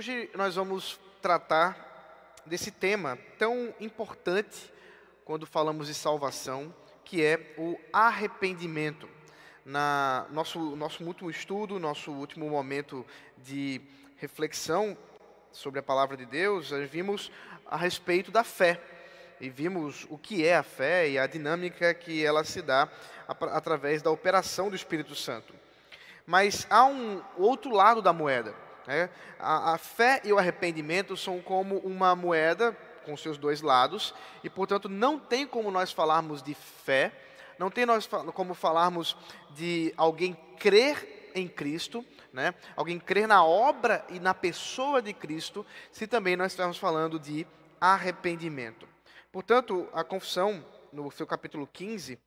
Hoje nós vamos tratar desse tema tão importante quando falamos de salvação, que é o arrependimento. Na nosso nosso último estudo, nosso último momento de reflexão sobre a palavra de Deus, nós vimos a respeito da fé e vimos o que é a fé e a dinâmica que ela se dá através da operação do Espírito Santo. Mas há um outro lado da moeda né? A, a fé e o arrependimento são como uma moeda com seus dois lados, e portanto não tem como nós falarmos de fé, não tem nós como falarmos de alguém crer em Cristo, né? alguém crer na obra e na pessoa de Cristo, se também nós estivermos falando de arrependimento. Portanto, a confissão, no seu capítulo 15,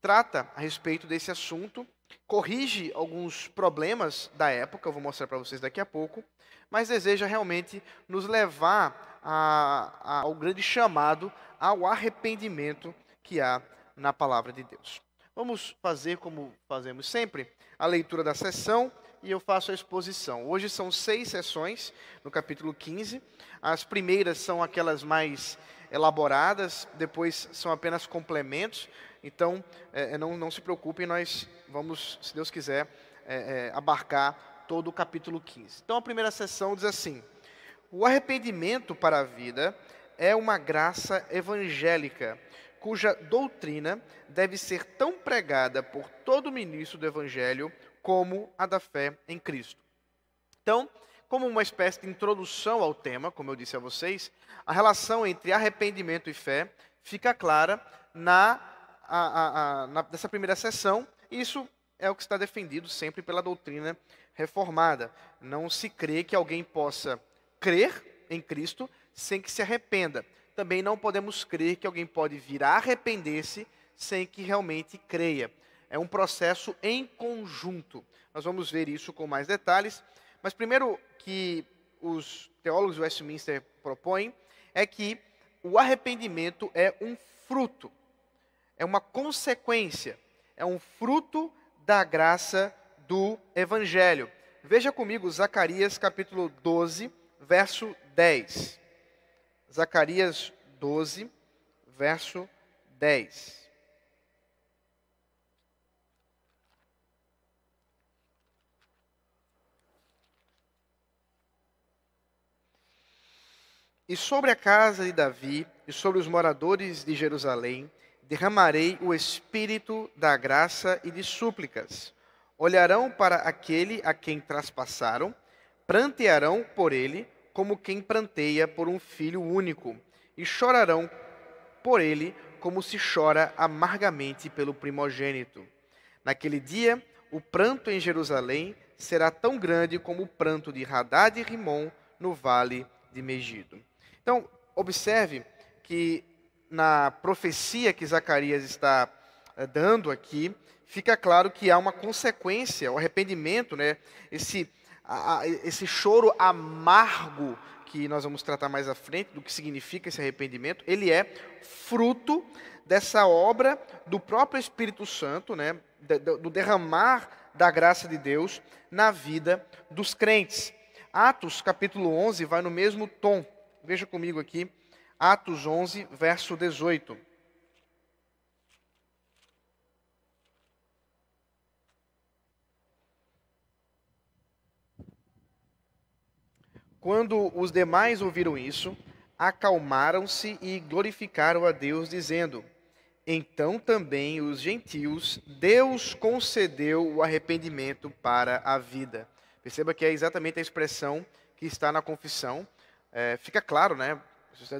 trata a respeito desse assunto corrige alguns problemas da época, eu vou mostrar para vocês daqui a pouco, mas deseja realmente nos levar a, a, ao grande chamado, ao arrependimento que há na palavra de Deus. Vamos fazer como fazemos sempre, a leitura da sessão e eu faço a exposição. Hoje são seis sessões no capítulo 15. As primeiras são aquelas mais elaboradas, depois são apenas complementos. Então, é, é, não, não se preocupem, nós vamos, se Deus quiser, é, é, abarcar todo o capítulo 15. Então, a primeira sessão diz assim: O arrependimento para a vida é uma graça evangélica, cuja doutrina deve ser tão pregada por todo ministro do evangelho como a da fé em Cristo. Então, como uma espécie de introdução ao tema, como eu disse a vocês, a relação entre arrependimento e fé fica clara na, a, a, a, nessa primeira sessão. Isso é o que está defendido sempre pela doutrina reformada. Não se crê que alguém possa crer em Cristo sem que se arrependa. Também não podemos crer que alguém pode vir a arrepender-se sem que realmente creia. É um processo em conjunto. Nós vamos ver isso com mais detalhes. Mas primeiro que os teólogos do Westminster propõem é que o arrependimento é um fruto, é uma consequência, é um fruto da graça do Evangelho. Veja comigo Zacarias capítulo 12, verso 10. Zacarias 12, verso 10. E sobre a casa de Davi e sobre os moradores de Jerusalém derramarei o espírito da graça e de súplicas. Olharão para aquele a quem traspassaram, prantearão por ele como quem pranteia por um filho único, e chorarão por ele como se chora amargamente pelo primogênito. Naquele dia, o pranto em Jerusalém será tão grande como o pranto de Hadad e Rimon no vale de Megido. Então, observe que na profecia que Zacarias está eh, dando aqui, fica claro que há uma consequência, o arrependimento, né? esse, a, esse choro amargo que nós vamos tratar mais à frente, do que significa esse arrependimento, ele é fruto dessa obra do próprio Espírito Santo, né? do derramar da graça de Deus na vida dos crentes. Atos capítulo 11 vai no mesmo tom. Veja comigo aqui, Atos 11, verso 18. Quando os demais ouviram isso, acalmaram-se e glorificaram a Deus, dizendo: Então também os gentios, Deus concedeu o arrependimento para a vida. Perceba que é exatamente a expressão que está na confissão é, fica claro, né?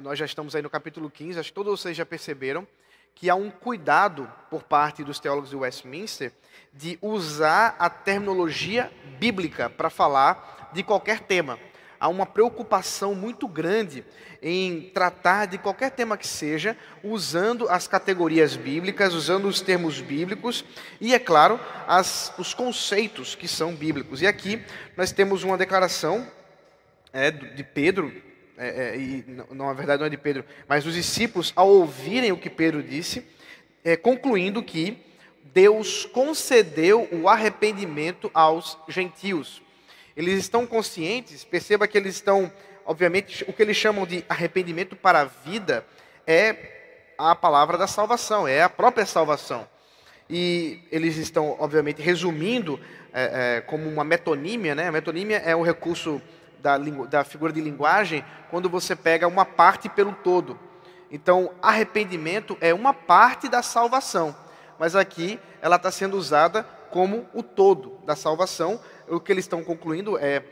Nós já estamos aí no capítulo 15, acho que todos vocês já perceberam que há um cuidado por parte dos teólogos de Westminster de usar a terminologia bíblica para falar de qualquer tema. Há uma preocupação muito grande em tratar de qualquer tema que seja, usando as categorias bíblicas, usando os termos bíblicos e, é claro, as, os conceitos que são bíblicos. E aqui nós temos uma declaração é, de Pedro, é, é, e não, na verdade não é de Pedro, mas os discípulos, ao ouvirem o que Pedro disse, é, concluindo que Deus concedeu o arrependimento aos gentios. Eles estão conscientes, perceba que eles estão, obviamente, o que eles chamam de arrependimento para a vida é a palavra da salvação, é a própria salvação. E eles estão, obviamente, resumindo é, é, como uma metonímia, né? A metonímia é o recurso da, da figura de linguagem quando você pega uma parte pelo todo. Então, arrependimento é uma parte da salvação, mas aqui ela está sendo usada como o todo da salvação. O que eles estão concluindo é: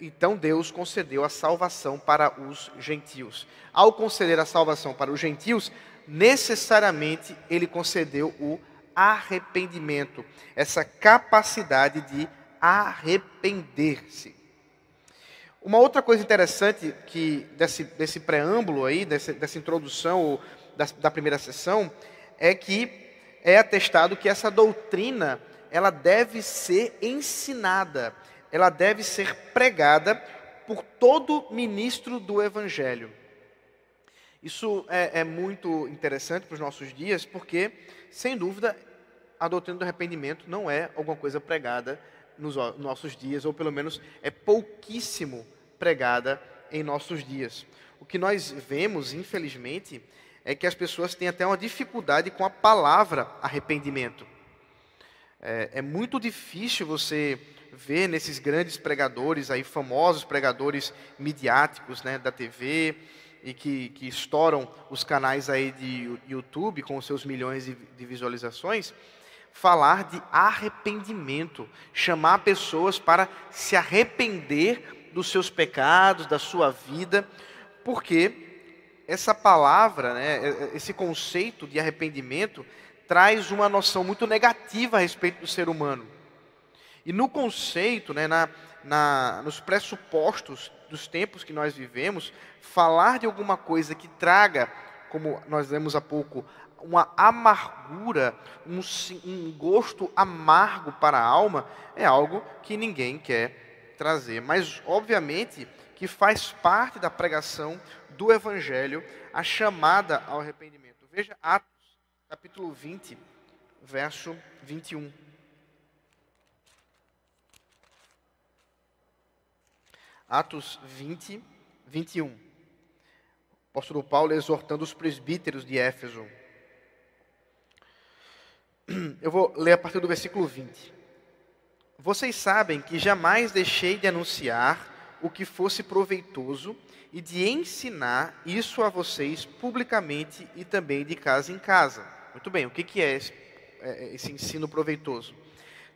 então Deus concedeu a salvação para os gentios. Ao conceder a salvação para os gentios, necessariamente ele concedeu o arrependimento, essa capacidade de arrepender-se. Uma outra coisa interessante que desse, desse preâmbulo aí, dessa, introdução da, da primeira sessão, é que é atestado que essa doutrina ela deve ser ensinada, ela deve ser pregada por todo ministro do Evangelho. Isso é, é muito interessante para os nossos dias, porque, sem dúvida, a doutrina do arrependimento não é alguma coisa pregada nos nossos dias, ou pelo menos é pouquíssimo pregada em nossos dias. O que nós vemos, infelizmente, é que as pessoas têm até uma dificuldade com a palavra arrependimento. É, é muito difícil você ver nesses grandes pregadores aí, famosos pregadores midiáticos né, da TV, e que, que estouram os canais aí de YouTube com seus milhões de, de visualizações, falar de arrependimento, chamar pessoas para se arrepender dos seus pecados, da sua vida, porque essa palavra, né, esse conceito de arrependimento, traz uma noção muito negativa a respeito do ser humano. E no conceito, né, na, na, nos pressupostos dos tempos que nós vivemos, falar de alguma coisa que traga, como nós lemos há pouco, uma amargura, um, um, gosto amargo para a alma, é algo que ninguém quer trazer. Mas, obviamente, que faz parte da pregação do Evangelho a chamada ao arrependimento. Veja Atos, capítulo 20, verso 21. Atos 20, 21. O apóstolo Paulo exortando os presbíteros de Éfeso. Eu vou ler a partir do versículo 20. Vocês sabem que jamais deixei de anunciar o que fosse proveitoso e de ensinar isso a vocês publicamente e também de casa em casa. Muito bem, o que é esse, é, esse ensino proveitoso?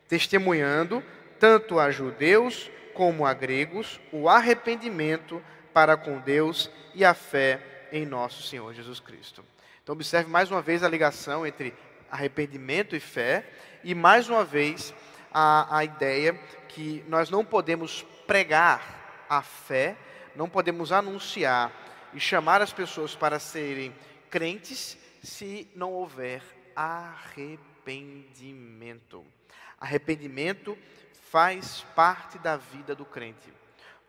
Testemunhando tanto a judeus como a gregos, o arrependimento para com Deus e a fé em nosso Senhor Jesus Cristo. Então, observe mais uma vez a ligação entre arrependimento e fé, e mais uma vez a, a ideia que nós não podemos pregar a fé, não podemos anunciar e chamar as pessoas para serem crentes se não houver arrependimento. Arrependimento faz parte da vida do crente.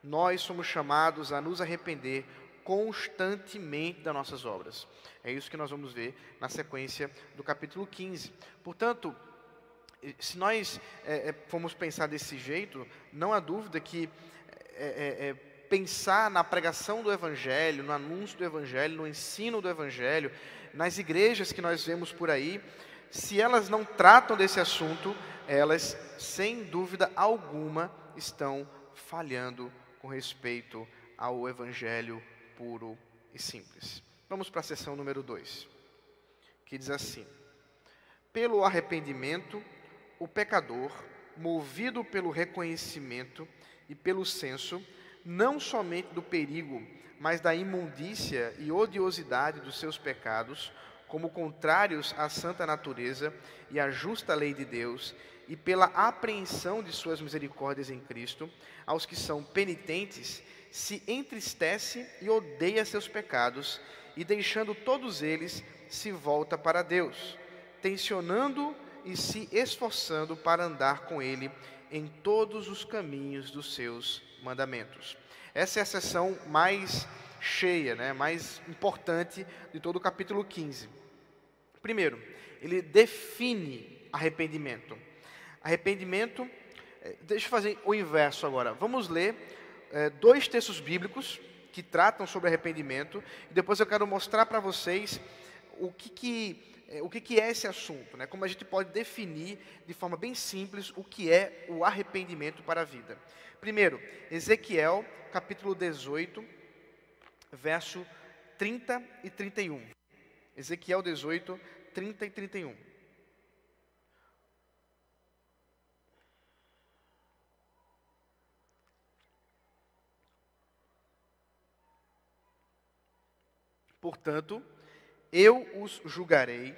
Nós somos chamados a nos arrepender constantemente das nossas obras. É isso que nós vamos ver na sequência do capítulo 15. Portanto, se nós é, formos pensar desse jeito, não há dúvida que é, é, pensar na pregação do Evangelho, no anúncio do Evangelho, no ensino do Evangelho, nas igrejas que nós vemos por aí, se elas não tratam desse assunto, elas, sem dúvida alguma, estão falhando com respeito ao Evangelho puro e simples. Vamos para a sessão número 2, que diz assim: Pelo arrependimento, o pecador, movido pelo reconhecimento e pelo senso, não somente do perigo, mas da imundícia e odiosidade dos seus pecados, como contrários à santa natureza e à justa lei de Deus, e pela apreensão de suas misericórdias em Cristo, aos que são penitentes, se entristece e odeia seus pecados, e deixando todos eles, se volta para Deus, tensionando e se esforçando para andar com Ele em todos os caminhos dos seus mandamentos. Essa é a sessão mais cheia, né, mais importante de todo o capítulo 15. Primeiro, ele define arrependimento. Arrependimento É, deixa eu fazer o inverso agora. Vamos ler é, dois textos bíblicos que tratam sobre arrependimento e depois eu quero mostrar para vocês o que, que, é, o que, que é esse assunto, né? como a gente pode definir de forma bem simples o que é o arrependimento para a vida. Primeiro, Ezequiel capítulo 18, verso 30 e 31. Ezequiel 18, 30 e 31. Portanto, eu os julgarei,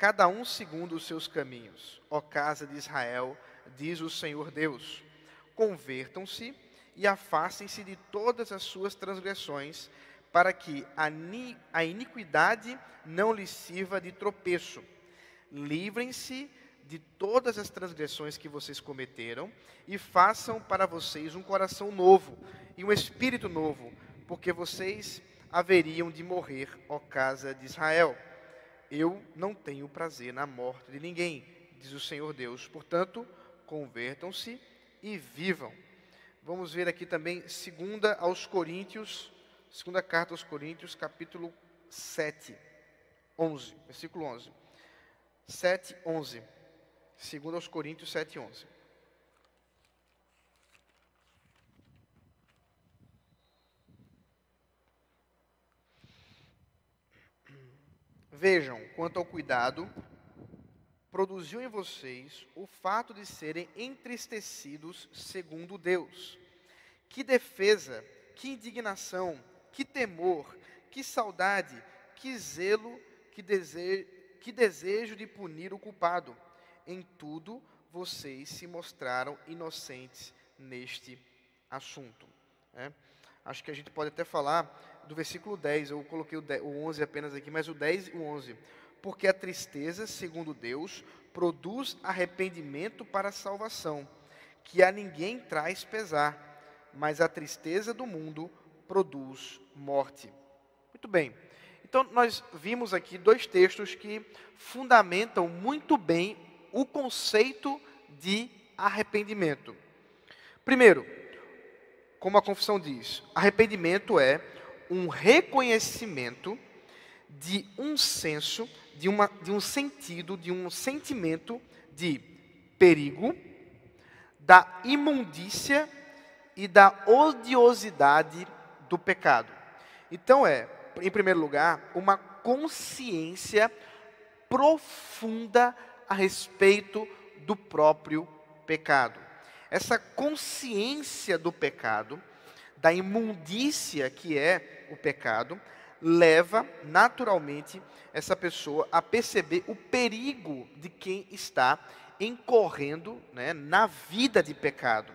cada um segundo os seus caminhos. Ó casa de Israel, diz o Senhor Deus: convertam-se e afastem-se de todas as suas transgressões, para que a iniquidade não lhes sirva de tropeço. Livrem-se de todas as transgressões que vocês cometeram e façam para vocês um coração novo e um espírito novo, porque vocês haveriam de morrer, ó casa de Israel. Eu não tenho prazer na morte de ninguém, diz o Senhor Deus. Portanto, convertam-se e vivam. Vamos ver aqui também, segunda aos Coríntios, segunda carta aos Coríntios, capítulo 7, 11, versículo 11. 7, 11. Segunda aos Coríntios 7, 11. Vejam, quanto ao cuidado, produziu em vocês o fato de serem entristecidos segundo Deus. Que defesa, que indignação, que temor, que saudade, que zelo, que desejo, que desejo de punir o culpado. Em tudo vocês se mostraram inocentes neste assunto. É? Acho que a gente pode até falar do versículo 10, eu coloquei o, 10, o 11 apenas aqui, mas o 10 e o 11. Porque a tristeza, segundo Deus, produz arrependimento para a salvação, que a ninguém traz pesar, mas a tristeza do mundo produz morte. Muito bem. Então, nós vimos aqui dois textos que fundamentam muito bem o conceito de arrependimento. Primeiro, como a confissão diz, arrependimento é um reconhecimento de um senso, de, uma, de um sentido, de um sentimento de perigo, da imundícia e da odiosidade do pecado. Então é, em primeiro lugar, uma consciência profunda a respeito do próprio pecado. Essa consciência do pecado da imundícia que é o pecado, leva naturalmente essa pessoa a perceber o perigo de quem está incorrendo né, na vida de pecado.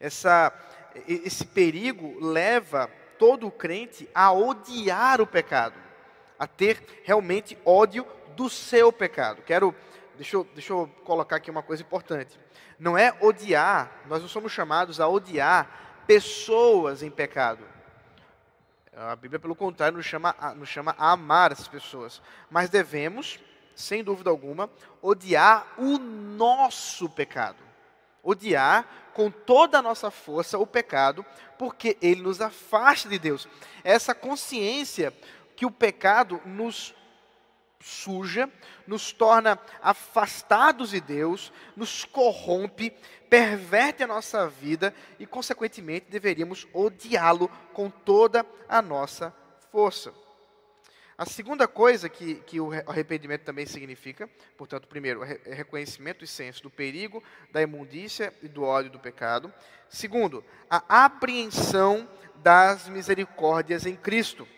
Essa, esse perigo leva todo crente a odiar o pecado, a ter realmente ódio do seu pecado. Quero, deixa eu, deixa eu colocar aqui uma coisa importante. Não é odiar, nós não somos chamados a odiar pessoas em pecado. A Bíblia, pelo contrário, nos chama, nos chama a amar as pessoas. Mas devemos, sem dúvida alguma, odiar o nosso pecado. Odiar com toda a nossa força o pecado, porque ele nos afasta de Deus. Essa consciência que o pecado nos suja, nos torna afastados de Deus, nos corrompe, perverte a nossa vida e, consequentemente, deveríamos odiá-lo com toda a nossa força. A segunda coisa que, que o arrependimento também significa, portanto, primeiro, é reconhecimento e senso do perigo, da imundícia e do ódio do pecado. Segundo, a apreensão das misericórdias em Cristo.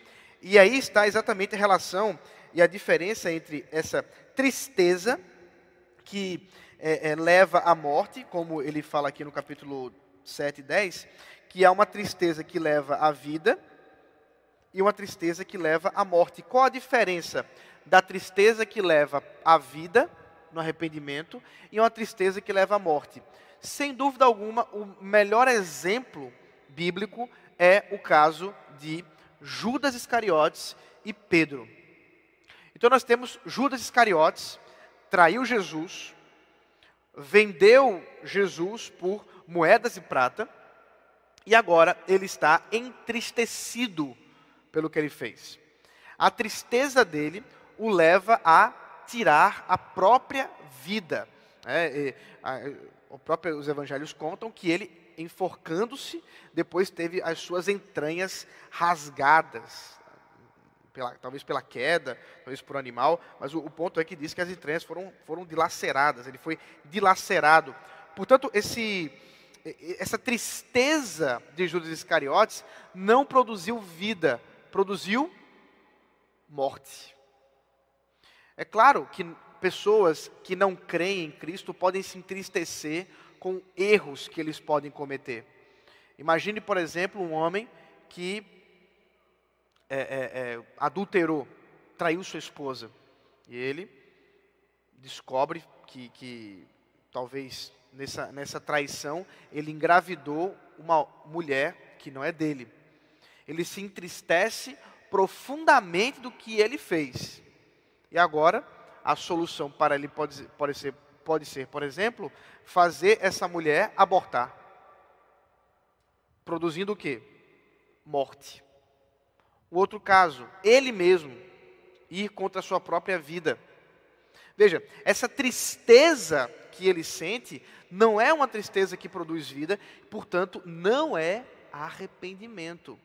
E aí está exatamente a relação e a diferença entre essa tristeza que é, é, leva à morte, como ele fala aqui no capítulo 7 e 10, que há uma tristeza que leva à vida e uma tristeza que leva à morte. Qual a diferença da tristeza que leva à vida, no arrependimento, e uma tristeza que leva à morte? Sem dúvida alguma, o melhor exemplo bíblico é o caso de Judas Iscariotes e Pedro. Então nós temos Judas Iscariotes, traiu Jesus, vendeu Jesus por moedas de prata e agora ele está entristecido pelo que ele fez. A tristeza dele o leva a tirar a própria vida. É, a, o próprio, os evangelhos contam que ele, enforcando-se, depois teve as suas entranhas rasgadas. Pela, talvez pela queda, talvez por animal, mas o, o, ponto é que diz que as entranhas foram, foram dilaceradas, ele foi dilacerado. Portanto, esse, essa tristeza de Judas Iscariotes não produziu vida, produziu morte. É claro que pessoas que não creem em Cristo podem se entristecer com erros que eles podem cometer. Imagine, por exemplo, um homem que é, é, é, adulterou, traiu sua esposa, e ele descobre que, que talvez nessa, nessa traição ele engravidou uma mulher que não é dele. Ele se entristece profundamente do que ele fez. E agora, a solução para ele pode, pode, ser, pode ser, por exemplo, fazer essa mulher abortar. Produzindo o quê? Morte. O outro caso, ele mesmo ir contra a sua própria vida. Veja, essa tristeza que ele sente não é uma tristeza que produz vida, portanto, não é arrependimento.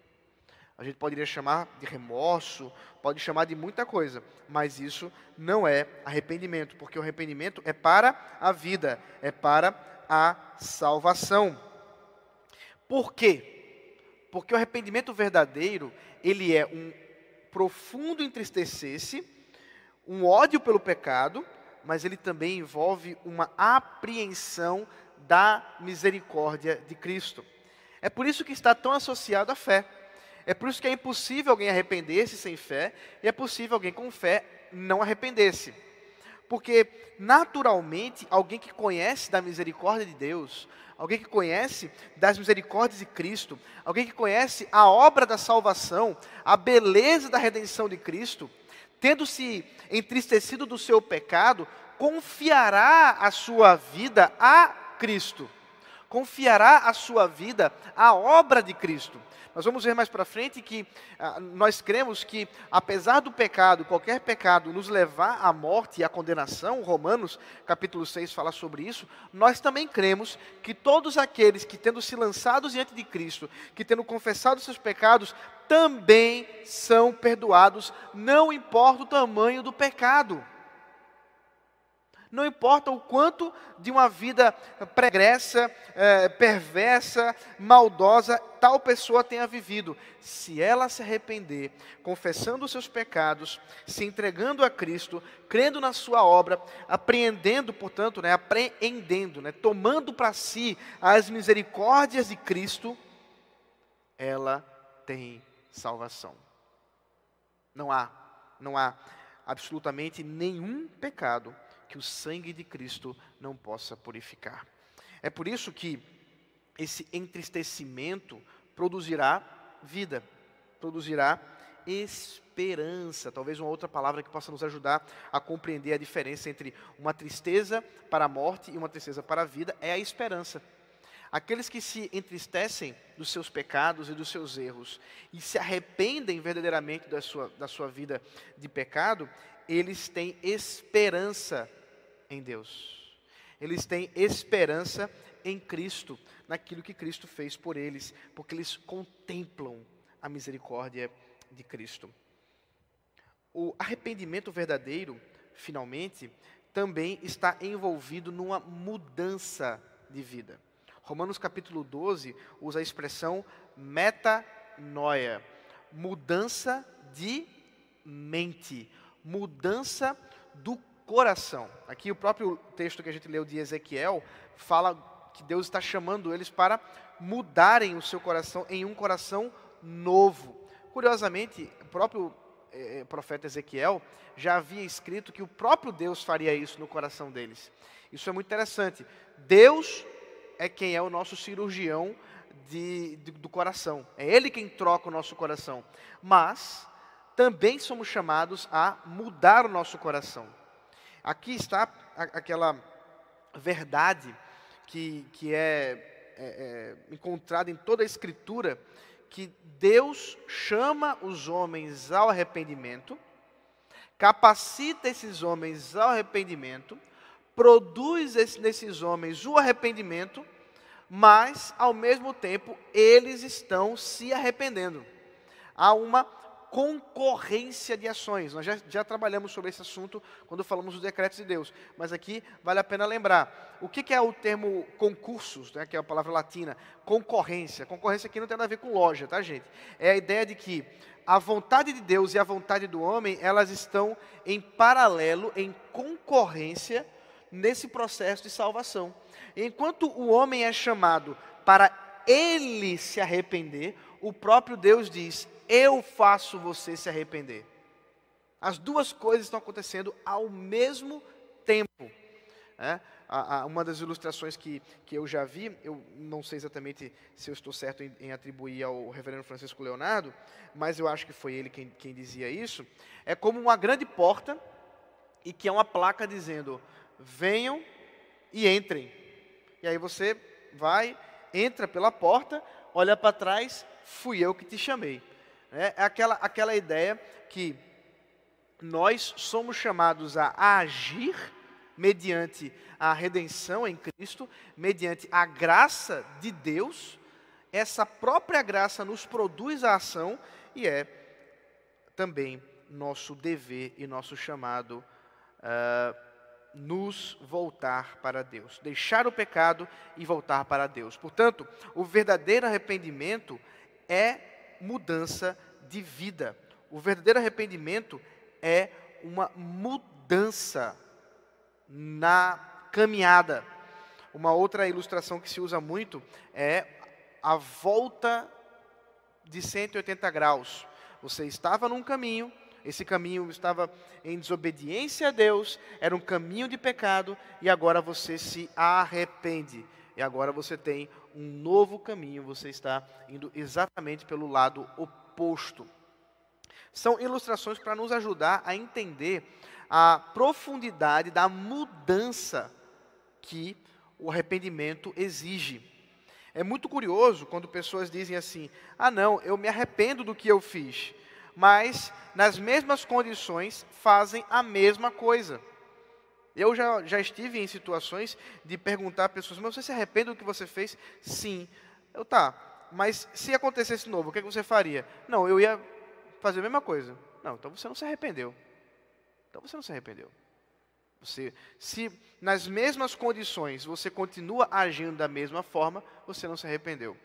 A gente poderia chamar de remorso, pode chamar de muita coisa, mas isso não é arrependimento, porque o arrependimento é para a vida, é para a salvação. Por quê? Porque o arrependimento verdadeiro, ele é um profundo entristecer-se, um ódio pelo pecado, mas ele também envolve uma apreensão da misericórdia de Cristo. É por isso que está tão associado à fé. É por isso que é impossível alguém arrepender-se sem fé, e é possível alguém com fé não arrepender-se. Porque, naturalmente, alguém que conhece da misericórdia de Deus, alguém que conhece das misericórdias de Cristo, alguém que conhece a obra da salvação, a beleza da redenção de Cristo, tendo se entristecido do seu pecado, confiará a sua vida a Cristo, confiará a sua vida à obra de Cristo. Nós vamos ver mais para frente que ah, nós cremos que, apesar do pecado, qualquer pecado, nos levar à morte e à condenação, Romanos capítulo 6 fala sobre isso, nós também cremos que todos aqueles que, tendo se lançados diante de Cristo, que tendo confessado seus pecados, também são perdoados, não importa o tamanho do pecado. Não importa o quanto de uma vida pregressa, é, perversa, maldosa tal pessoa tenha vivido, se ela se arrepender, confessando os seus pecados, se entregando a Cristo, crendo na sua obra, apreendendo, portanto, né, apreendendo, né, tomando para si as misericórdias de Cristo, ela tem salvação. Não há, não há absolutamente nenhum pecado que o sangue de Cristo não possa purificar. É por isso que esse entristecimento produzirá vida, produzirá esperança. Talvez uma outra palavra que possa nos ajudar a compreender a diferença entre uma tristeza para a morte e uma tristeza para a vida é a esperança. Aqueles que se entristecem dos seus pecados e dos seus erros e se arrependem verdadeiramente da sua, da sua vida de pecado, eles têm esperança em Deus. Eles têm esperança em Cristo, naquilo que Cristo fez por eles, porque eles contemplam a misericórdia de Cristo. O arrependimento verdadeiro, finalmente, também está envolvido numa mudança de vida. Romanos capítulo 12 usa a expressão metanoia, mudança de mente, mudança do coração. Aqui o próprio texto que a gente leu de Ezequiel fala que Deus está chamando eles para mudarem o seu coração em um coração novo. Curiosamente, o próprio eh, profeta Ezequiel já havia escrito que o próprio Deus faria isso no coração deles. Isso é muito interessante. Deus é quem é o nosso cirurgião de, de, do coração. É Ele quem troca o nosso coração. Mas também somos chamados a mudar o nosso coração. Aqui está aquela, verdade que, que é, é, é encontrada em toda a Escritura, que Deus chama os homens ao arrependimento, capacita esses homens ao arrependimento, produz esse, nesses homens o arrependimento, mas, ao mesmo tempo, eles estão se arrependendo. Há uma concorrência de ações. Nós já, já, trabalhamos sobre esse assunto quando falamos dos decretos de Deus, mas aqui vale a pena lembrar. O que, que é o termo concursos, né, que é a palavra latina? Concorrência. Concorrência aqui não tem nada a ver com loja, tá, gente? É a ideia de que a vontade de Deus e a vontade do homem, elas estão em paralelo, em concorrência nesse processo de salvação. Enquanto o homem é chamado para ele se arrepender, o próprio Deus diz: Eu faço você se arrepender. As duas coisas estão acontecendo ao mesmo tempo. É? uma das ilustrações que, que eu já vi, eu não sei exatamente se eu estou certo em, em, atribuir ao reverendo Francisco Leonardo, mas eu acho que foi ele quem, quem dizia isso, é como uma grande porta e que é uma placa dizendo: venham e entrem. E aí você vai, entra pela porta, olha para trás, fui eu que te chamei. É, é aquela, aquela ideia que nós somos chamados a agir mediante a redenção em Cristo, mediante a graça de Deus, essa própria graça nos produz a ação e é também nosso dever e nosso chamado uh, nos voltar para Deus, deixar o pecado e voltar para Deus. Portanto, o verdadeiro arrependimento é mudança de vida. O verdadeiro arrependimento é uma mudança na caminhada. Uma outra ilustração que se usa muito é a volta de 180 graus. Você estava num caminho, esse caminho estava em desobediência a Deus, era um caminho de pecado, e agora você se arrepende. E agora você tem um novo caminho, você está indo exatamente pelo lado oposto. São ilustrações para nos ajudar a entender a profundidade da mudança que o arrependimento exige. É muito curioso quando pessoas dizem assim: ah, não, eu me arrependo do que eu fiz, mas nas mesmas condições fazem a mesma coisa. Eu já, já estive em situações de perguntar a pessoas: mas você se arrepende do que você fez? Sim. Eu, tá, mas se acontecesse novo, o que, é que você faria? Não, eu ia fazer a mesma coisa. Não, então você não se arrependeu. Então você não se arrependeu. Você, se nas mesmas condições você continua agindo da mesma forma, você não se arrependeu.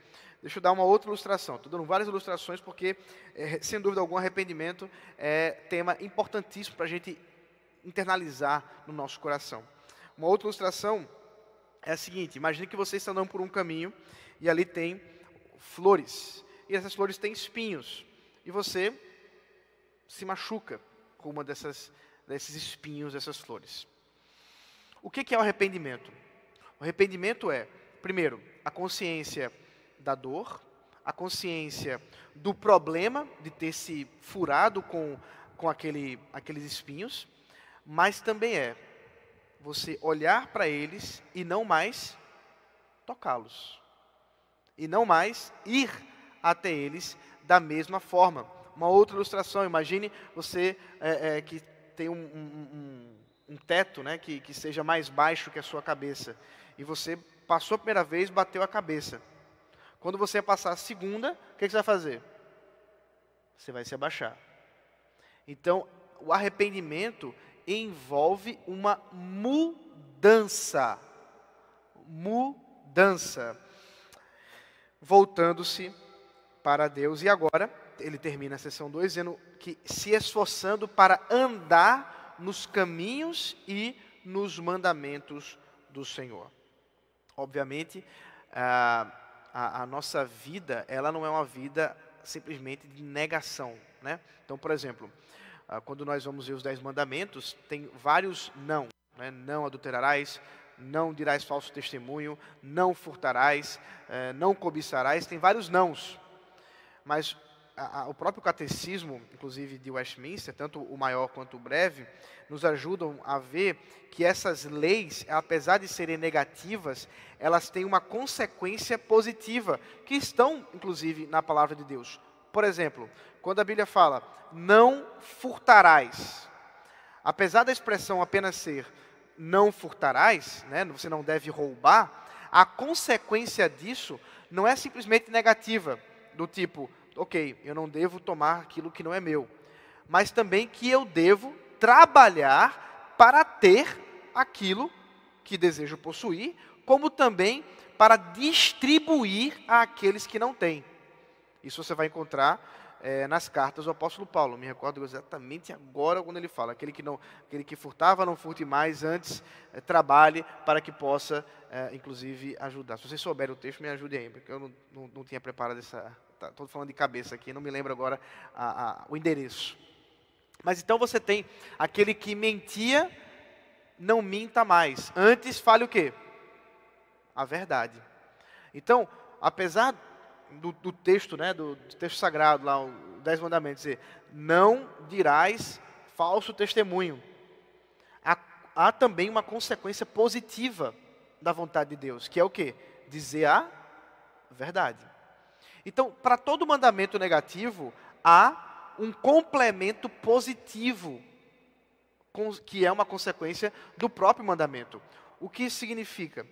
Deixa eu dar uma outra ilustração. Estou dando várias ilustrações porque, é, sem dúvida algum, arrependimento é tema importantíssimo para a gente internalizar no nosso coração. Uma outra ilustração é a seguinte: imagine que você está andando por um caminho e ali tem flores. E essas flores têm espinhos. E você se machuca com uma dessas desses espinhos, dessas flores. O que é o arrependimento? O arrependimento é, primeiro, a consciência da dor, a consciência do problema de ter se furado com, com aquele, aqueles espinhos, mas também é você olhar para eles e não mais tocá-los. E não mais ir até eles da mesma forma. Uma outra ilustração, imagine você é, é, que tem um, um, um, um teto né, que, que seja mais baixo que a sua cabeça. E você passou a primeira vez, bateu a cabeça. Quando você passar a segunda, o que, que você vai fazer? Você vai se abaixar. Então, o arrependimento envolve uma mudança. Mudança. Voltando-se para Deus. E agora, ele termina a sessão 2 dizendo que se esforçando para andar nos caminhos e nos mandamentos do Senhor. Obviamente, a, a, a nossa vida, ela não é uma vida simplesmente de negação, né? Então, por exemplo, quando nós vamos ver os dez mandamentos, tem vários não, né? Não adulterarás, não dirás falso testemunho, não furtarás, eh, não cobiçarás, tem vários nãos. Mas o próprio catecismo, inclusive de Westminster, tanto o maior quanto o breve, nos ajudam a ver que essas leis, apesar de serem negativas, elas têm uma consequência positiva, que estão, inclusive, na palavra de Deus. Por exemplo, quando a Bíblia fala, não furtarás, apesar da expressão apenas ser não furtarás, né, você não deve roubar, a consequência disso não é simplesmente negativa, do tipo, ok, eu não devo tomar aquilo que não é meu, mas também que eu devo trabalhar para ter aquilo que desejo possuir, como também para distribuir àqueles que não têm. Isso você vai encontrar é, nas cartas do apóstolo Paulo. Me recordo exatamente agora quando ele fala: aquele que, não, aquele que furtava, não furte mais, antes é, trabalhe para que possa, é, inclusive, ajudar. Se vocês souberem o texto, me ajude aí, porque eu não, não, não tinha preparado essa. Estou tá, falando de cabeça aqui, não me lembro agora a, a, o endereço. Mas então você tem aquele que mentia, não minta mais. Antes fale o quê? A verdade. Então, apesar do, do texto, né, do, do, texto sagrado, lá, o Dez Mandamentos, dizer, não dirás falso testemunho. Há, há também uma consequência positiva da vontade de Deus, que é o quê? Dizer a verdade. Então, para todo mandamento negativo, há um complemento positivo, que é uma consequência do próprio mandamento. O que significa?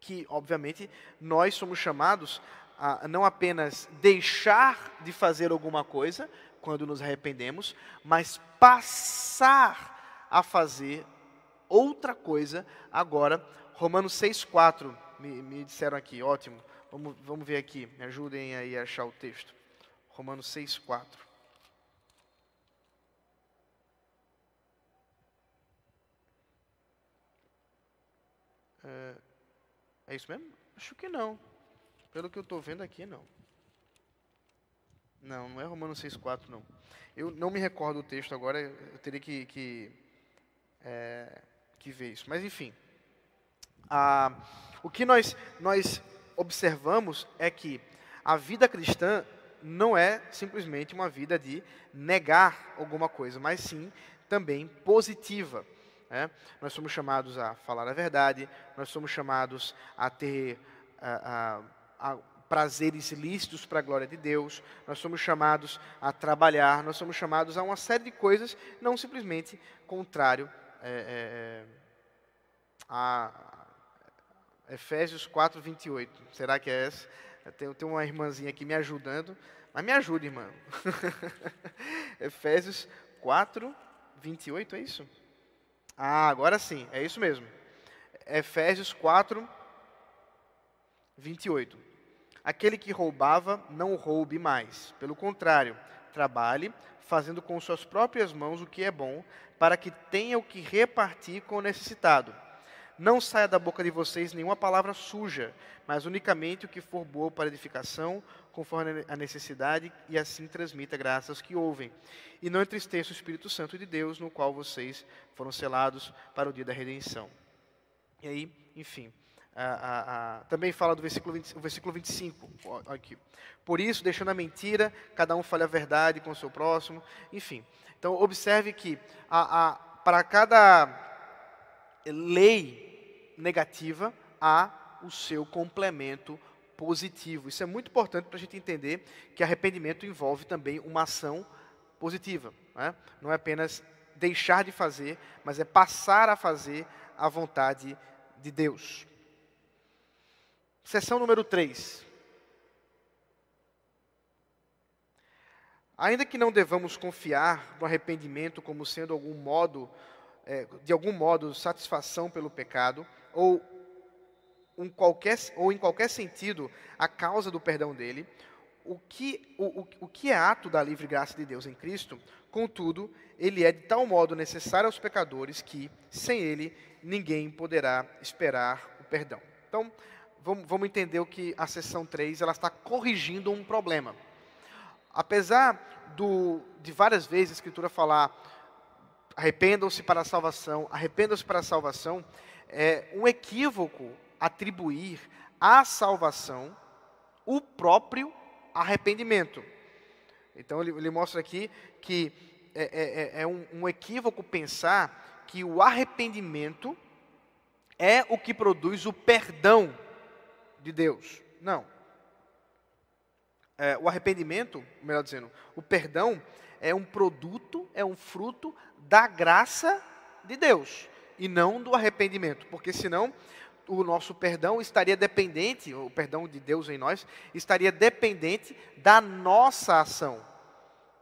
Que, obviamente, nós somos chamados a não apenas deixar de fazer alguma coisa quando nos arrependemos, mas passar a fazer outra coisa agora. Romanos 6,4 me, me disseram aqui, ótimo. Vamos, vamos ver aqui, me ajudem aí a achar o texto. Romanos 6,4. É, é isso mesmo? Acho que não. Pelo que eu estou vendo aqui, não. Não, não é Romanos 6,4, não. Eu não me recordo o texto agora, eu teria que, que, é, que ver isso. Mas, enfim. A, o que nós, nós observamos é que a vida cristã não é simplesmente uma vida de negar alguma coisa, mas sim também positiva. Né? Nós somos chamados a falar a verdade, nós somos chamados a ter. A, a, a prazeres lícitos para a glória de Deus, nós somos chamados a trabalhar, nós somos chamados a uma série de coisas, não simplesmente contrário é, é, é a Efésios 4, 28. Será que é essa? Tem, tem uma irmãzinha aqui me ajudando, mas me ajude, irmã. Efésios 4, 28, é isso? Ah, agora sim, é isso mesmo. Efésios 4, 28. Aquele que roubava, não roube mais. Pelo contrário, trabalhe, fazendo com suas próprias mãos o que é bom, para que tenha o que repartir com o necessitado. Não saia da boca de vocês nenhuma palavra suja, mas unicamente o que for boa para edificação, conforme a necessidade, e assim transmita graças que ouvem. E não entristeça o Espírito Santo de Deus, no qual vocês foram selados para o dia da redenção. E aí, enfim também fala do versículo, 20, o versículo 25. Aqui. Por isso, deixando a mentira, cada um fale a verdade com o seu próximo. Enfim. Então, observe que a, a, para cada lei negativa, há o seu complemento positivo. Isso é muito importante para a gente entender que arrependimento envolve também uma ação positiva. Né? Não é apenas deixar de fazer, mas é passar a fazer a vontade de Deus. Sessão número 3. Ainda que não devamos confiar no arrependimento como sendo algum modo, é, de algum modo, satisfação pelo pecado, ou, um qualquer, ou em qualquer sentido a causa do perdão dele, o que, o, o, o que é ato da livre graça de Deus em Cristo, contudo, ele é de tal modo necessário aos pecadores que, sem ele, ninguém poderá esperar o perdão. Então, vamos, entender o que a seção 3 ela está corrigindo um problema. Apesar do, de várias vezes a Escritura falar arrependam-se para a salvação, arrependam-se para a salvação, é um equívoco atribuir à salvação o próprio arrependimento. Então ele, ele mostra aqui que é, é, é, é um, um equívoco pensar que o arrependimento é o que produz o perdão de Deus. Não. É, o arrependimento, melhor dizendo, o perdão é um produto, é um fruto da graça de Deus e não do arrependimento, porque senão o nosso perdão estaria dependente, o perdão de Deus em nós, estaria dependente da nossa ação,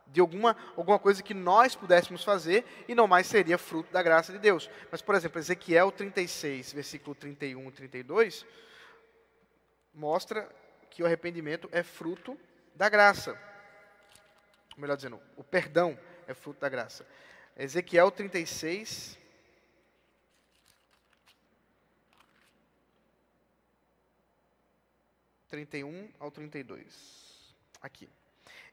de alguma, alguma coisa que nós pudéssemos fazer e não mais seria fruto da graça de Deus. Mas, por exemplo, Ezequiel 36, versículo 31 e 32, mostra que o arrependimento é fruto da graça. Melhor dizendo, o perdão é fruto da graça. Ezequiel 36, 31 ao 32. Aqui.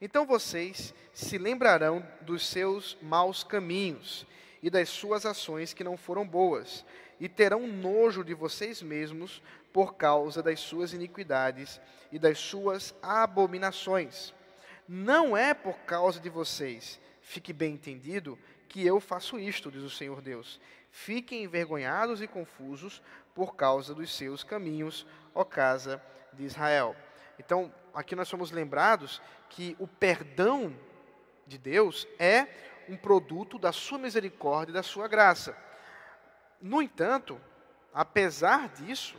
Então vocês se lembrarão dos seus maus caminhos e das suas ações que não foram boas, e terão nojo de vocês mesmos por causa das suas iniquidades e das suas abominações. Não é por causa de vocês, fique bem entendido, que eu faço isto, diz o Senhor Deus. Fiquem envergonhados e confusos por causa dos seus caminhos, ó casa de Israel. Então, aqui nós somos lembrados que o perdão de Deus é um produto da sua misericórdia e da sua graça. No entanto, apesar disso,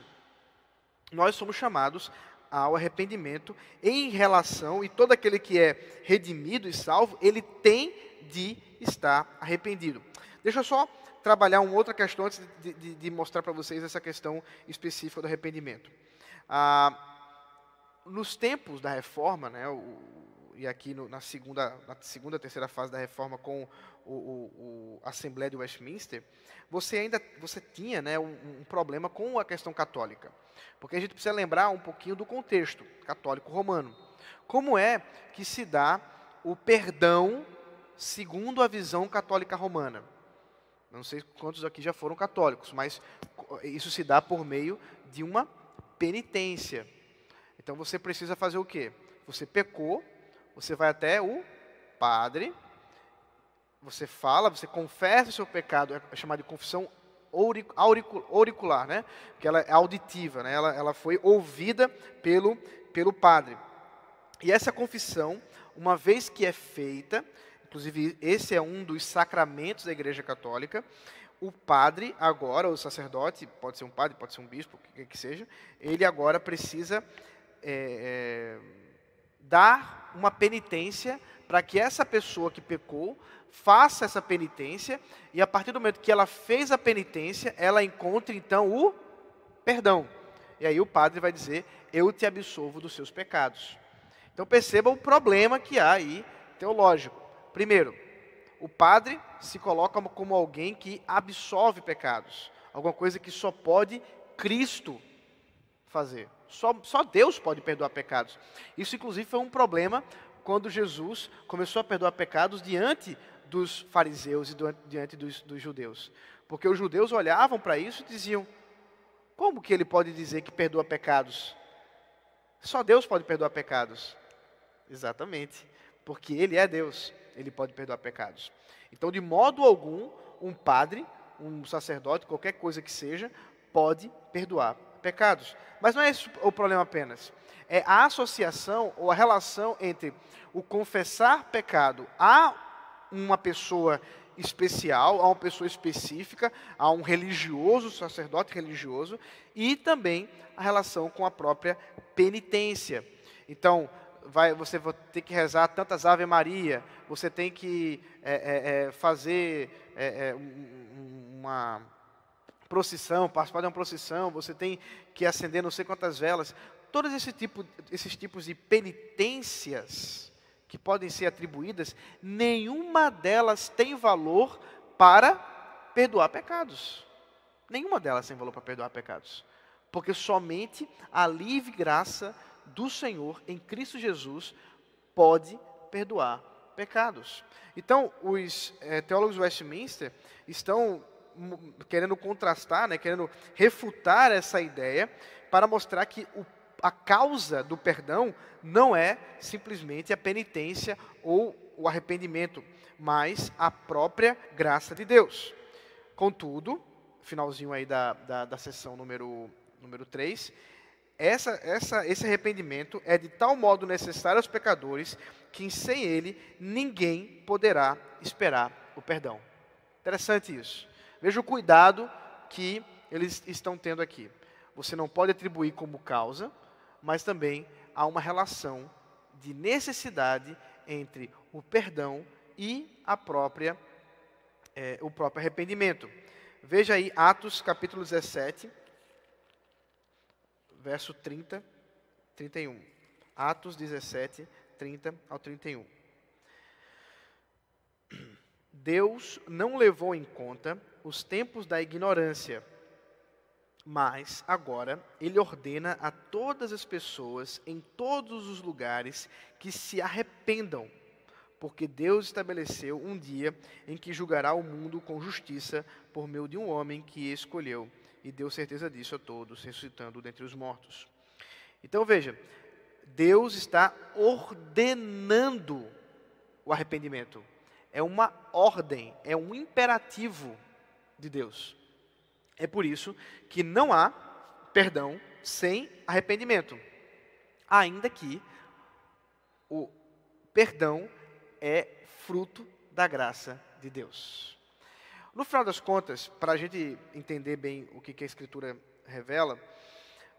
nós somos chamados ao arrependimento em relação, e todo aquele que é redimido e salvo, ele tem de estar arrependido. Deixa eu só trabalhar uma outra questão antes de, de, de mostrar para vocês essa questão específica do arrependimento. Ah, nos tempos da reforma, né, o, e aqui no, na segunda, na segunda, terceira fase da reforma com o, o, a Assembleia de Westminster, você ainda você tinha né, um, um, problema com a questão católica, porque a gente precisa lembrar um pouquinho do contexto católico romano. Como é que se dá o perdão segundo a visão católica romana? Não sei quantos aqui já foram católicos, mas isso se dá por meio de uma penitência. Então você precisa fazer o quê? Você pecou, você vai até o padre, você fala, você confessa o seu pecado, é chamado de confissão auricular, né? Que ela é auditiva, né? Ela, ela foi ouvida pelo, pelo padre. E essa confissão, uma vez que é feita, inclusive esse é um dos sacramentos da Igreja Católica, o padre agora, o sacerdote, pode ser um padre, pode ser um bispo, o que, que seja, ele agora precisa é, é, dar uma penitência para que essa pessoa que pecou faça essa penitência e a partir do momento que ela fez a penitência, ela encontre então o perdão. E aí o padre vai dizer: Eu te absolvo dos seus pecados. Então perceba o problema que há aí teológico. Primeiro, o padre se coloca como alguém que absolve pecados, alguma coisa que só pode Cristo fazer. Só, só Deus pode perdoar pecados. Isso, inclusive, foi um problema quando Jesus começou a perdoar pecados diante dos fariseus e diante dos, dos judeus. Porque os judeus olhavam para isso e diziam: como que ele pode dizer que perdoa pecados? Só Deus pode perdoar pecados. Exatamente. Porque Ele é Deus, Ele pode perdoar pecados. Então, de modo algum, um padre, um sacerdote, qualquer coisa que seja, pode perdoar pecados. Mas não é esse o problema apenas. É a associação ou a relação entre o confessar pecado a uma pessoa especial, a uma pessoa específica, a um religioso, sacerdote religioso, e também a relação com a própria penitência. Então, vai, você vai ter que rezar tantas Ave Maria, você tem que é, é, é fazer é, é, uma procissão, participar de uma procissão, você tem que acender não sei quantas velas. Todos esse tipo, esses tipos de penitências que podem ser atribuídas, nenhuma delas tem valor para perdoar pecados. Nenhuma delas tem valor para perdoar pecados. Porque somente a livre graça do Senhor em Cristo Jesus pode perdoar pecados. Então, os é, teólogos Westminster estão querendo contrastar, né, querendo refutar essa ideia, para mostrar que o, a causa do perdão não é simplesmente a penitência ou o arrependimento, mas a própria graça de Deus. Contudo, finalzinho aí da, da, da sessão número, número 3, essa, essa, esse arrependimento é de tal modo necessário aos pecadores que sem ele ninguém poderá esperar o perdão. Interessante isso. Veja o cuidado que eles estão tendo aqui. Você não pode atribuir como causa, mas também há uma relação de necessidade entre o perdão e a própria, é, o próprio arrependimento. Veja aí Atos capítulo 17, verso 30, 31. Atos 17, 30 ao 31. Deus não levou em conta os tempos da ignorância, mas agora ele ordena a todas as pessoas em todos os lugares que se arrependam, porque Deus estabeleceu um dia em que julgará o mundo com justiça por meio de um homem que escolheu e deu certeza disso a todos, ressuscitando dentre os mortos. Então veja, Deus está ordenando o arrependimento é uma ordem, é um imperativo de Deus. É por isso que não há perdão sem arrependimento, ainda que o perdão é fruto da graça de Deus. No final das contas, para a gente entender bem o que a Escritura revela,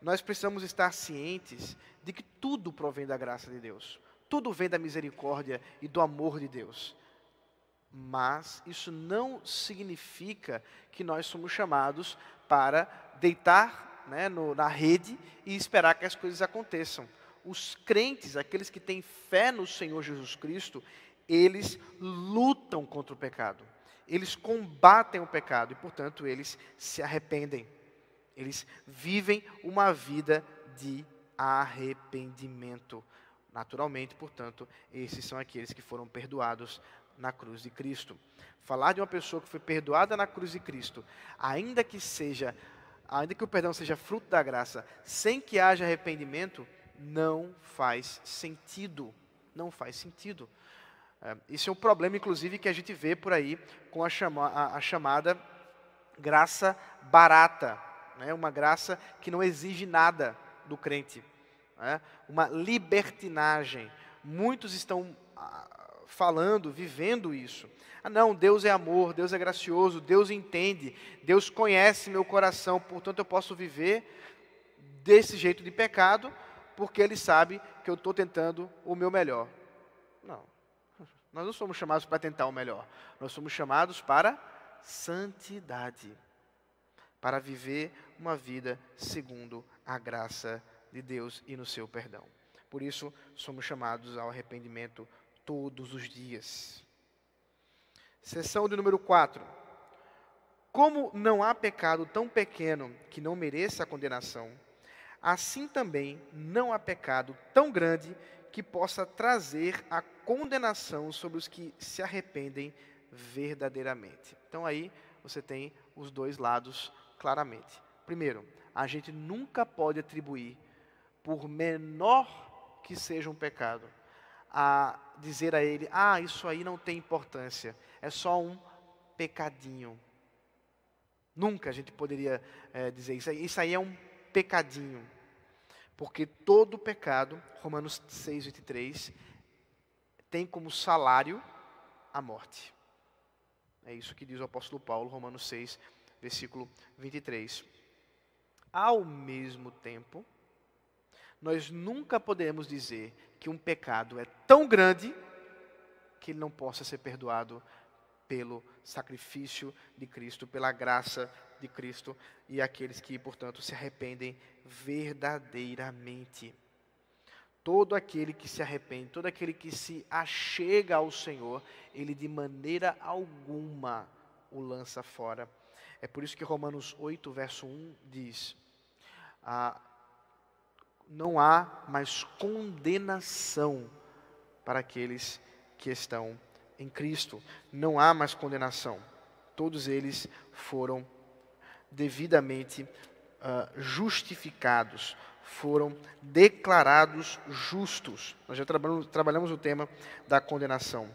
nós precisamos estar cientes de que tudo provém da graça de Deus, tudo vem da misericórdia e do amor de Deus. Mas isso não significa que nós somos chamados para deitar né, no, na rede e esperar que as coisas aconteçam. Os crentes, aqueles que têm fé no Senhor Jesus Cristo, eles lutam contra o pecado. Eles combatem o pecado e, portanto, eles se arrependem. Eles vivem uma vida de arrependimento. Naturalmente, portanto, esses são aqueles que foram perdoados na cruz de Cristo. Falar de uma pessoa que foi perdoada na cruz de Cristo, ainda que seja, ainda que o perdão seja fruto da graça, sem que haja arrependimento, não faz sentido. Não faz sentido. É, isso é um problema, inclusive, que a gente vê por aí com a, chama, a, a chamada graça barata, né? uma graça que não exige nada do crente, né? uma libertinagem. Muitos estão falando, vivendo isso. Ah, não, Deus é amor, Deus é gracioso, Deus entende, Deus conhece meu coração, portanto eu posso viver desse jeito de pecado, porque Ele sabe que eu estou tentando o meu melhor. Não, nós não somos chamados para tentar o melhor, nós somos chamados para santidade, para viver uma vida segundo a graça de Deus e no seu perdão. Por isso, somos chamados ao arrependimento todos os dias. Seção de número 4. Como não há pecado tão pequeno que não mereça a condenação, assim também não há pecado tão grande que possa trazer a condenação sobre os que se arrependem verdadeiramente. Então aí você tem os dois lados claramente. Primeiro, a gente nunca pode atribuir, por menor que seja um pecado, a dizer a ele: ah, isso aí não tem importância, é só um pecadinho. Nunca a gente poderia é, dizer isso aí. Isso aí é um pecadinho. Porque todo pecado, Romanos 6, 23, tem como salário a morte. É isso que diz o apóstolo Paulo, Romanos 6, versículo 23. Ao mesmo tempo, nós nunca podemos dizer que um pecado é tão grande que ele não possa ser perdoado pelo sacrifício de Cristo, pela graça de Cristo e aqueles que, portanto, se arrependem verdadeiramente. Todo aquele que se arrepende, todo aquele que se achega ao Senhor, ele de maneira alguma o lança fora. É por isso que Romanos 8, verso 1 diz: ah, não há mais condenação para aqueles que estão em Cristo. Não há mais condenação. Todos eles foram devidamente uh, justificados, foram declarados justos. Nós já trabalhamos, trabalhamos o tema da condenação.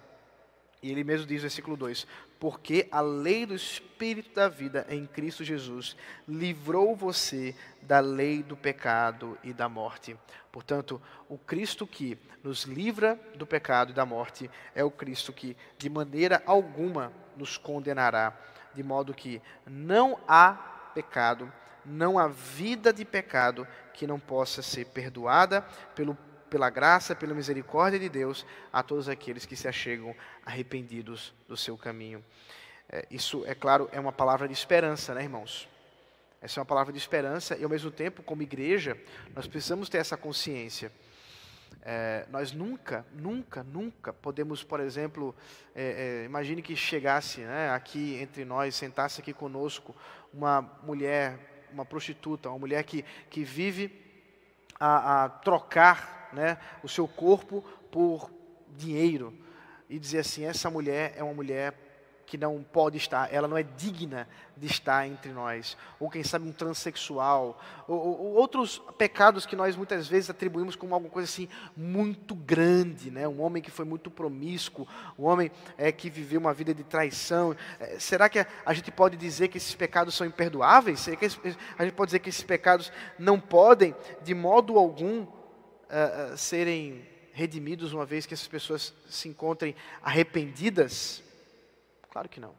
E ele mesmo diz, versículo 2: Porque a lei do Espírito da vida em Cristo Jesus livrou você da lei do pecado e da morte. Portanto, o Cristo que nos livra do pecado e da morte é o Cristo que, de maneira alguma, nos condenará, de modo que não há pecado, não há vida de pecado que não possa ser perdoada pelo pela graça, pela misericórdia de Deus, a todos aqueles que se achegam arrependidos do seu caminho. É, isso, é claro, é uma palavra de esperança, né, irmãos? Essa é uma palavra de esperança e, ao mesmo tempo, como igreja, nós precisamos ter essa consciência. É, nós nunca, nunca, nunca podemos, por exemplo, é, é, imagine que chegasse né, aqui entre nós, sentasse aqui conosco uma mulher, uma prostituta, uma mulher que, que vive a, a trocar né, o seu corpo por dinheiro e dizer assim: essa mulher é uma mulher que não pode estar, ela não é digna de estar entre nós. Ou quem sabe um transexual, ou, ou, outros pecados que nós muitas vezes atribuímos como alguma coisa assim muito grande, né? Um homem que foi muito promíscuo, um homem é, que viveu uma vida de traição. É, será que a, a, gente pode dizer que esses pecados são imperdoáveis? Será que a gente pode dizer que esses pecados não podem, de modo algum, uh, uh, serem redimidos uma vez que essas pessoas se encontrem arrependidas? Claro que não.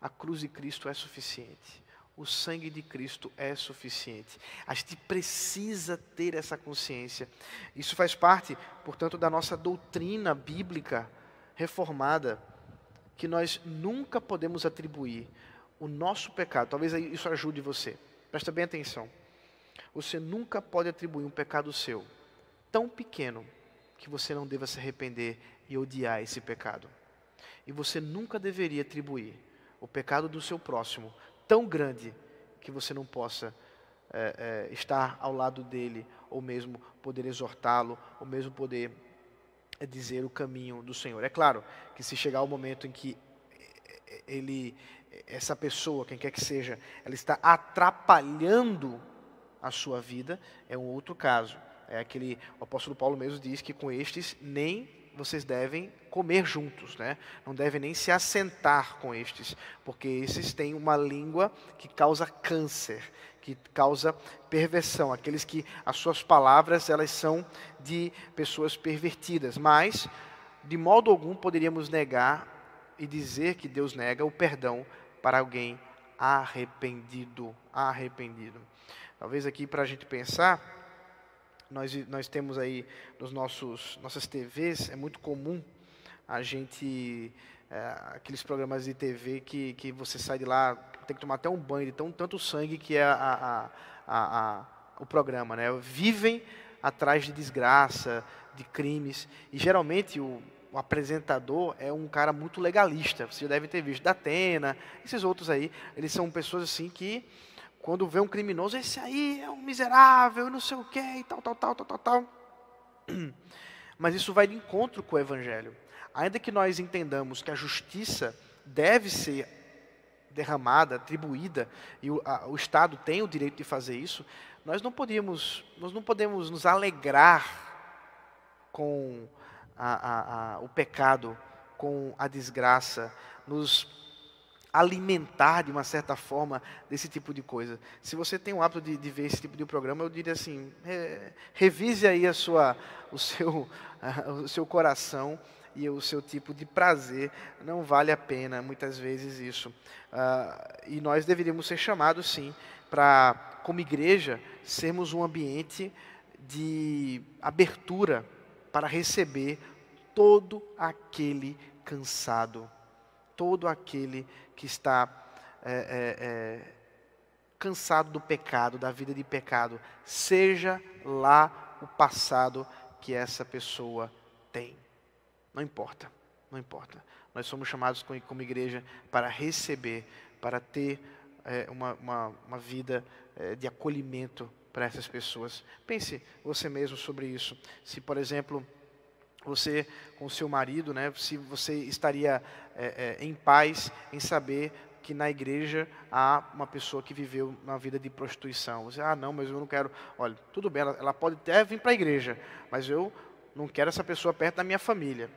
A cruz de Cristo é suficiente. O sangue de Cristo é suficiente. A gente precisa ter essa consciência. Isso faz parte, portanto, da nossa doutrina bíblica reformada, que nós nunca podemos atribuir o nosso pecado. Talvez isso ajude você. Presta bem atenção. Você nunca pode atribuir um pecado seu tão pequeno que você não deva se arrepender e odiar esse pecado. E você nunca deveria atribuir o pecado do seu próximo tão grande que você não possa é, é, estar ao lado dele, ou mesmo poder exortá-lo, ou mesmo poder é, dizer o caminho do Senhor. É claro que se chegar o momento em que ele, essa pessoa, quem quer que seja, ela está atrapalhando a sua vida, é um outro caso. É aquele, o apóstolo Paulo mesmo diz que com estes nem vocês devem comer juntos, né? Não devem nem se assentar com estes, porque esses têm uma língua que causa câncer, que causa perversão, aqueles que as suas palavras elas são de pessoas pervertidas, mas de modo algum poderíamos negar e dizer que Deus nega o perdão para alguém arrependido, arrependido. Talvez aqui para a gente pensar nós, nós temos aí nos nossos nossas TVs, é muito comum a gente é, aqueles programas de TV que, que você sai de lá, tem que tomar até um banho de tão, tanto sangue que é a, a, a, o programa, né? Vivem atrás de desgraça, de crimes, e geralmente o, o apresentador é um cara muito legalista. Você já deve ter visto da Atena, esses outros aí, eles são pessoas assim que quando vê um criminoso, esse aí é um miserável, não sei o quê, e tal, tal, tal, tal, tal, tal. Mas isso vai de encontro com o Evangelho. Ainda que nós entendamos que a justiça deve ser derramada, atribuída, e o, a, o Estado tem o direito de fazer isso, nós não podemos, nós não podemos nos alegrar com a, a, o pecado, com a desgraça, nos alimentar de uma certa forma desse tipo de coisa. Se você tem o hábito de, de ver esse tipo de programa, eu diria assim, re, revise aí a sua, o, seu, o seu coração e o seu tipo de prazer. Não vale a pena, muitas vezes, isso. Uh, e nós deveríamos ser chamados, sim, para, como igreja, sermos um ambiente de abertura para receber todo aquele cansado, todo aquele que está é, é, é, cansado do pecado, da vida de pecado, seja lá o passado que essa pessoa tem. Não importa, não importa. Nós somos chamados como, igreja para receber, para ter é, uma, uma, uma, vida é, de acolhimento para essas pessoas. Pense você mesmo sobre isso. Se, por exemplo, você com seu marido, né, se você estaria é, é, em paz em saber que na igreja há uma pessoa que viveu uma vida de prostituição. Você, ah, não, mas eu não quero. Olha, tudo bem, ela, ela pode até vir para a igreja, mas eu não quero essa pessoa perto da minha família.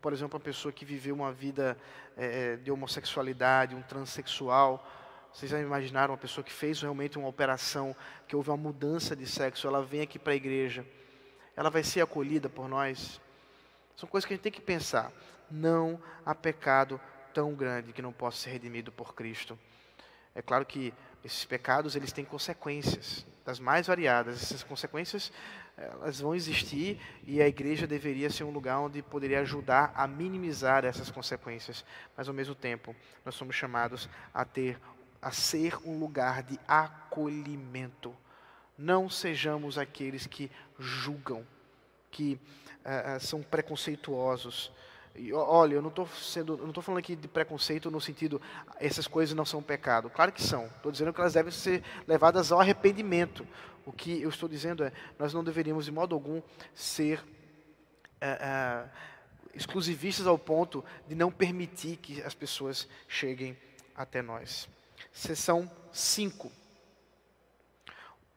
Por exemplo, uma pessoa que viveu uma vida é, de homossexualidade, um transexual. Vocês já imaginaram uma pessoa que fez realmente uma operação, que houve uma mudança de sexo, ela vem aqui para a igreja, ela vai ser acolhida por nós? São coisas que a gente tem que pensar. Não há pecado tão grande que não possa ser redimido por Cristo. É claro que esses pecados eles têm consequências das mais variadas. Essas consequências elas vão existir e a igreja deveria ser um lugar onde poderia ajudar a minimizar essas consequências. Mas ao mesmo tempo, nós somos chamados a ter a ser um lugar de acolhimento. Não sejamos aqueles que julgam, que uh, são preconceituosos. E, olha, eu não estou sendo, não estou falando aqui de preconceito no sentido essas coisas não são pecado. Claro que são. Estou dizendo que elas devem ser levadas ao arrependimento. O que eu estou dizendo é, nós não deveríamos de modo algum ser uh, uh, exclusivistas ao ponto de não permitir que as pessoas cheguem até nós. Seção 5.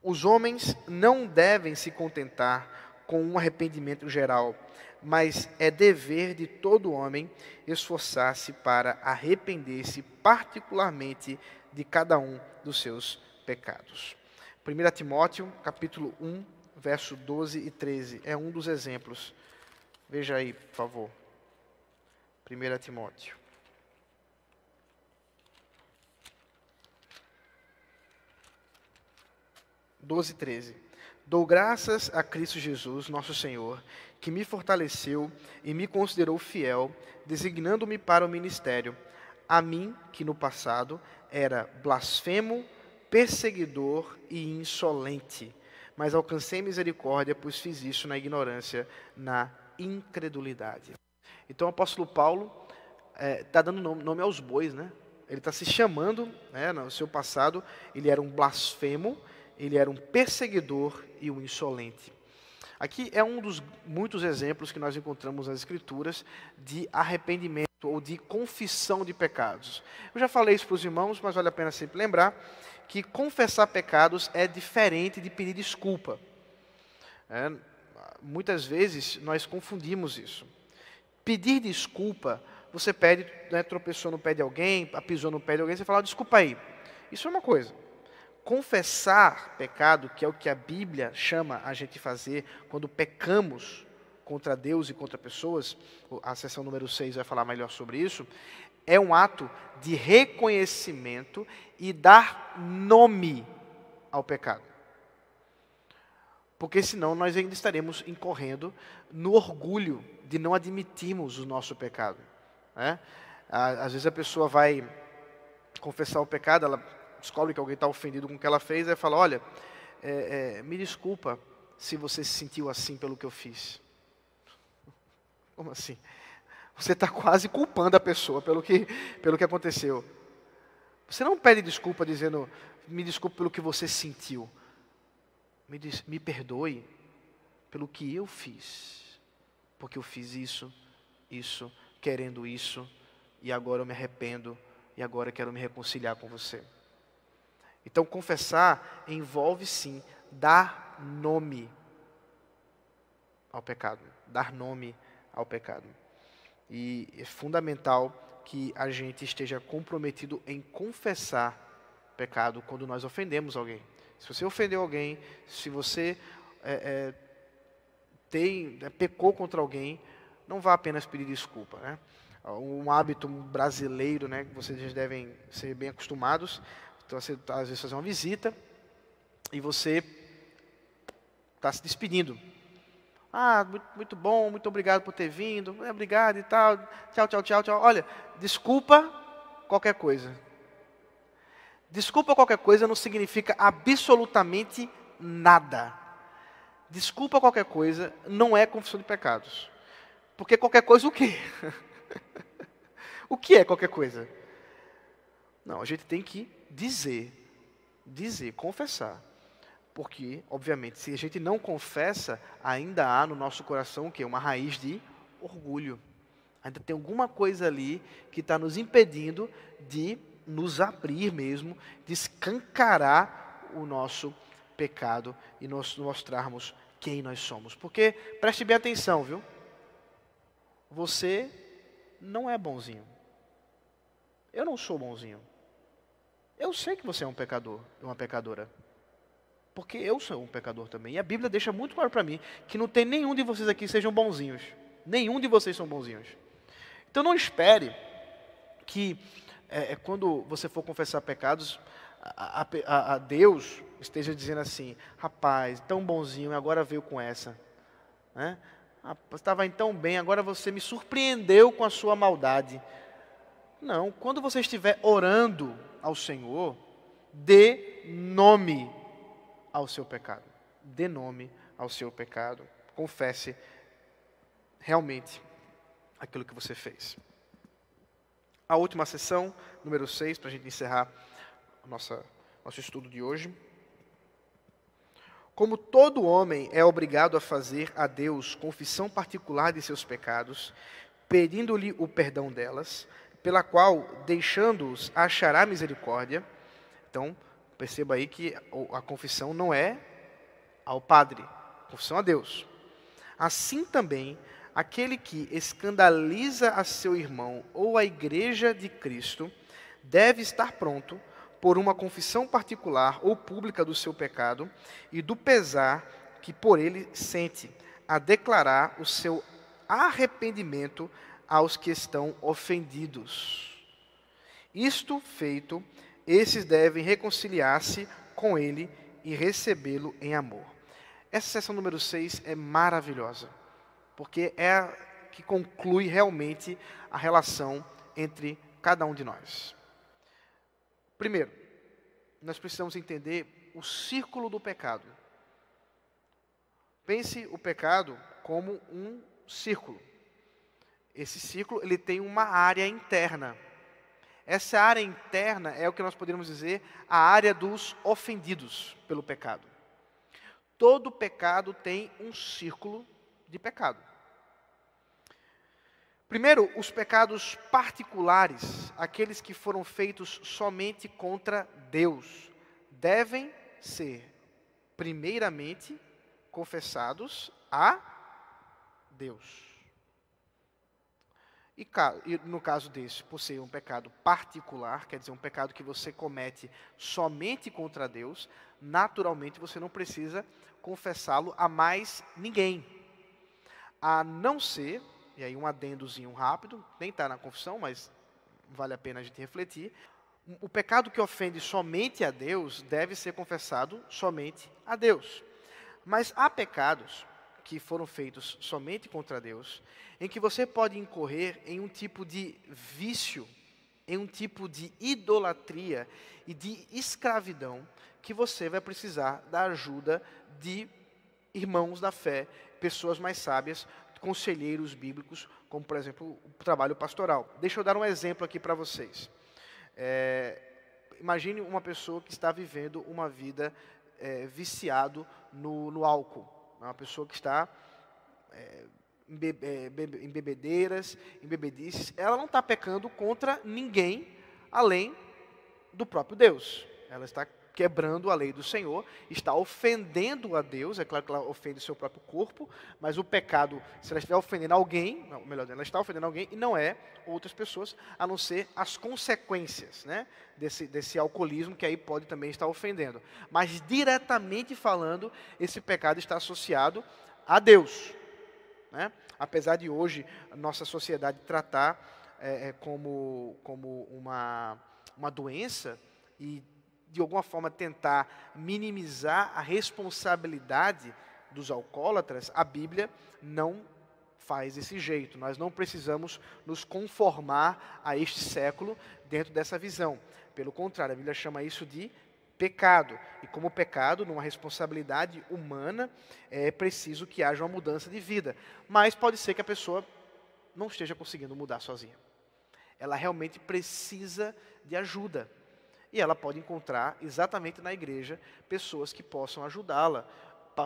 Os homens não devem se contentar com um arrependimento geral, mas é dever de todo homem esforçar-se para arrepender-se particularmente de cada um dos seus pecados. 1 Timóteo, capítulo 1, verso 12 e 13, é um dos exemplos. Veja aí, por favor. 1 Timóteo. Doze e 13. Dou graças a Cristo Jesus, nosso Senhor, que me fortaleceu e me considerou fiel, designando-me para o ministério, a mim, que no passado era blasfemo, perseguidor e insolente, mas alcancei misericórdia, pois fiz isso na ignorância, na incredulidade. Então o apóstolo Paulo está é, dando nome, nome, aos bois, né? Ele está se chamando, né, no seu passado, ele era um blasfemo, ele era um perseguidor e um insolente. Aqui é um dos muitos exemplos que nós encontramos nas Escrituras de arrependimento ou de confissão de pecados. Eu já falei isso para os irmãos, mas vale a pena sempre lembrar que confessar pecados é diferente de pedir desculpa. É, muitas vezes nós confundimos isso. Pedir desculpa, você pede, né, tropeçou no pé de alguém, pisou no pé de alguém, você fala, desculpa aí. Isso é uma coisa confessar pecado, que é o que a Bíblia chama a gente fazer quando pecamos contra Deus e contra pessoas, a sessão número 6 vai falar melhor sobre isso, é um ato de reconhecimento e dar nome ao pecado. Porque senão nós ainda estaremos incorrendo no orgulho de não admitirmos o nosso pecado. Né? Às vezes a pessoa vai confessar o pecado, ela descobre que alguém está ofendido com o que ela fez, aí fala: Olha, é, é, me desculpa se você se sentiu assim pelo que eu fiz. Como assim? Você está quase culpando a pessoa pelo que, pelo que aconteceu. Você não pede desculpa dizendo, me desculpe pelo que você sentiu. Me, diz, me perdoe pelo que eu fiz. Porque eu fiz isso, isso, querendo isso, e agora eu me arrependo, e agora quero me reconciliar com você. Então, confessar envolve sim dar nome ao pecado, dar nome ao pecado. E é fundamental que a gente esteja comprometido em confessar pecado quando nós ofendemos alguém. Se você ofendeu alguém, se você é, é, tem, é, pecou contra alguém, não vá apenas pedir desculpa. Né? Um hábito brasileiro, né, que vocês devem ser bem acostumados, então você tá, às vezes fazer uma visita e você está se despedindo. Ah, muito, muito, bom, muito obrigado por ter vindo, é, obrigado e tal. Tchau, tchau, tchau, tchau. Olha, desculpa qualquer coisa. Desculpa qualquer coisa não significa absolutamente nada. Desculpa qualquer coisa não é confissão de pecados. Porque qualquer coisa o quê? o que é qualquer coisa? Não, a gente tem que dizer, dizer, confessar. Porque, obviamente, se a gente não confessa, ainda há no nosso coração o quê? Uma raiz de orgulho. Ainda tem alguma coisa ali que está nos impedindo de nos abrir mesmo, de escancarar o nosso pecado e nos mostrarmos quem nós somos. Porque, preste bem atenção, viu? Você não é bonzinho. Eu não sou bonzinho. Eu sei que você é um pecador, uma pecadora. Porque eu sou um pecador também. E a Bíblia deixa muito claro para mim que não tem nenhum de vocês aqui que sejam bonzinhos. Nenhum de vocês são bonzinhos. Então não espere que é, é quando você for confessar pecados, a, a, a, Deus esteja dizendo assim: rapaz, tão bonzinho, agora veio com essa. Né? Estava tão bem, agora você me surpreendeu com a sua maldade. Não, quando você estiver orando ao Senhor, dê nome ao seu pecado. Dê nome ao seu pecado. Confesse realmente aquilo que você fez. A última sessão, número 6, para a gente encerrar nossa, nosso estudo de hoje. Como todo homem é obrigado a fazer a Deus confissão particular de seus pecados, pedindo-lhe o perdão delas, pela qual, deixando-os, achará misericórdia. Então, perceba aí que a confissão não é ao Padre, a confissão a Deus. Assim também, aquele que escandaliza a seu irmão ou a igreja de Cristo, deve estar pronto por uma confissão particular ou pública do seu pecado e do pesar que por ele sente, a declarar o seu arrependimento aos que estão ofendidos. Isto feito, esses devem reconciliar-se com ele e recebê-lo em amor. Essa sessão número 6 é maravilhosa, porque é a que conclui realmente a relação entre cada um de nós. Primeiro, nós precisamos entender o círculo do pecado. Pense o pecado como um círculo. Esse ciclo ele tem uma área interna. Essa área interna é o que nós poderíamos dizer a área dos ofendidos pelo pecado. Todo pecado tem um círculo de pecado. Primeiro, os pecados particulares, aqueles que foram feitos somente contra Deus, devem ser, primeiramente, confessados a Deus. E, no caso desse, por ser um pecado particular, quer dizer, um pecado que você comete somente contra Deus, naturalmente você não precisa confessá-lo a mais ninguém. A não ser, e aí um adendozinho rápido, nem está na confissão, mas vale a pena a gente refletir. O pecado que ofende somente a Deus deve ser confessado somente a Deus. Mas há pecados que foram feitos somente contra Deus, em que você pode incorrer em um tipo de vício, em um tipo de idolatria e de escravidão, que você vai precisar da ajuda de irmãos da fé, pessoas mais sábias, conselheiros bíblicos, como por exemplo o trabalho pastoral. Deixa eu dar um exemplo aqui para vocês. É, imagine uma pessoa que está vivendo uma vida é, viciado no, no álcool. É uma pessoa que está é, em, be, é, em bebedeiras, em bebedices. Ela não está pecando contra ninguém além do próprio Deus. Ela está quebrando a lei do Senhor, está ofendendo a Deus, é claro que ela ofende o seu próprio corpo, mas o pecado, se ela estiver ofendendo alguém, não, melhor, ela está ofendendo alguém e não é outras pessoas, a não ser as consequências né, desse, desse alcoolismo que aí pode também estar ofendendo. Mas diretamente falando, esse pecado está associado a Deus. Né? Apesar de hoje nossa sociedade tratar é como, como uma, uma doença e de alguma forma tentar minimizar a responsabilidade dos alcoólatras, a Bíblia não faz desse jeito. Nós não precisamos nos conformar a este século dentro dessa visão. Pelo contrário, a Bíblia chama isso de pecado. E como pecado, numa responsabilidade humana, é preciso que haja uma mudança de vida. Mas pode ser que a pessoa não esteja conseguindo mudar sozinha. Ela realmente precisa de ajuda. E ela pode encontrar exatamente na igreja pessoas que possam ajudá-la.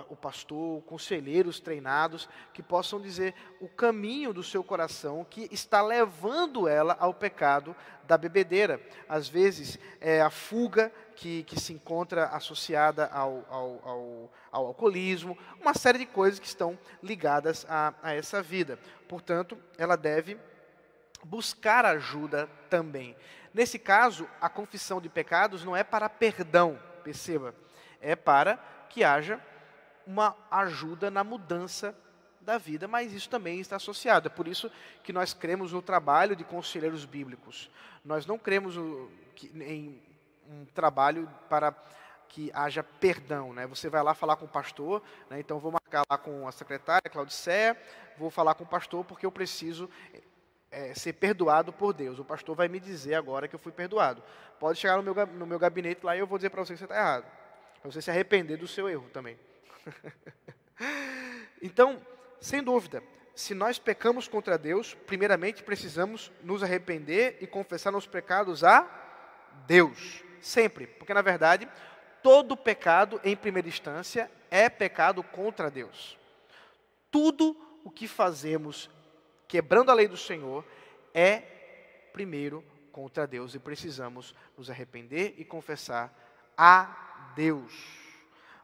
o pastor, conselheiros treinados, que possam dizer o caminho do seu coração que está levando ela ao pecado da bebedeira. Às vezes, é a fuga que, que se encontra associada ao, ao, ao, ao, alcoolismo, uma série de coisas que estão ligadas a, a essa vida. Portanto, ela deve buscar ajuda também. Nesse caso, a confissão de pecados não é para perdão, perceba, é para que haja uma ajuda na mudança da vida, mas isso também está associado. É por isso que nós cremos no trabalho de conselheiros bíblicos. Nós não cremos em um trabalho para que haja perdão. Né? Você vai lá falar com o pastor, né? então vou marcar lá com a secretária, Claudicéia, vou falar com o pastor porque eu preciso é, ser perdoado por Deus. O pastor vai me dizer agora que eu fui perdoado. Pode chegar no meu, no meu gabinete lá e eu vou dizer para você que você está errado. Para você se arrepender do seu erro também. então, sem dúvida, se nós pecamos contra Deus, primeiramente precisamos nos arrepender e confessar nossos pecados a Deus. Sempre. Porque, na verdade, todo pecado, em primeira instância, é pecado contra Deus. Tudo o que fazemos quebrando a lei do Senhor é, primeiro, contra Deus. E precisamos nos arrepender e confessar a Deus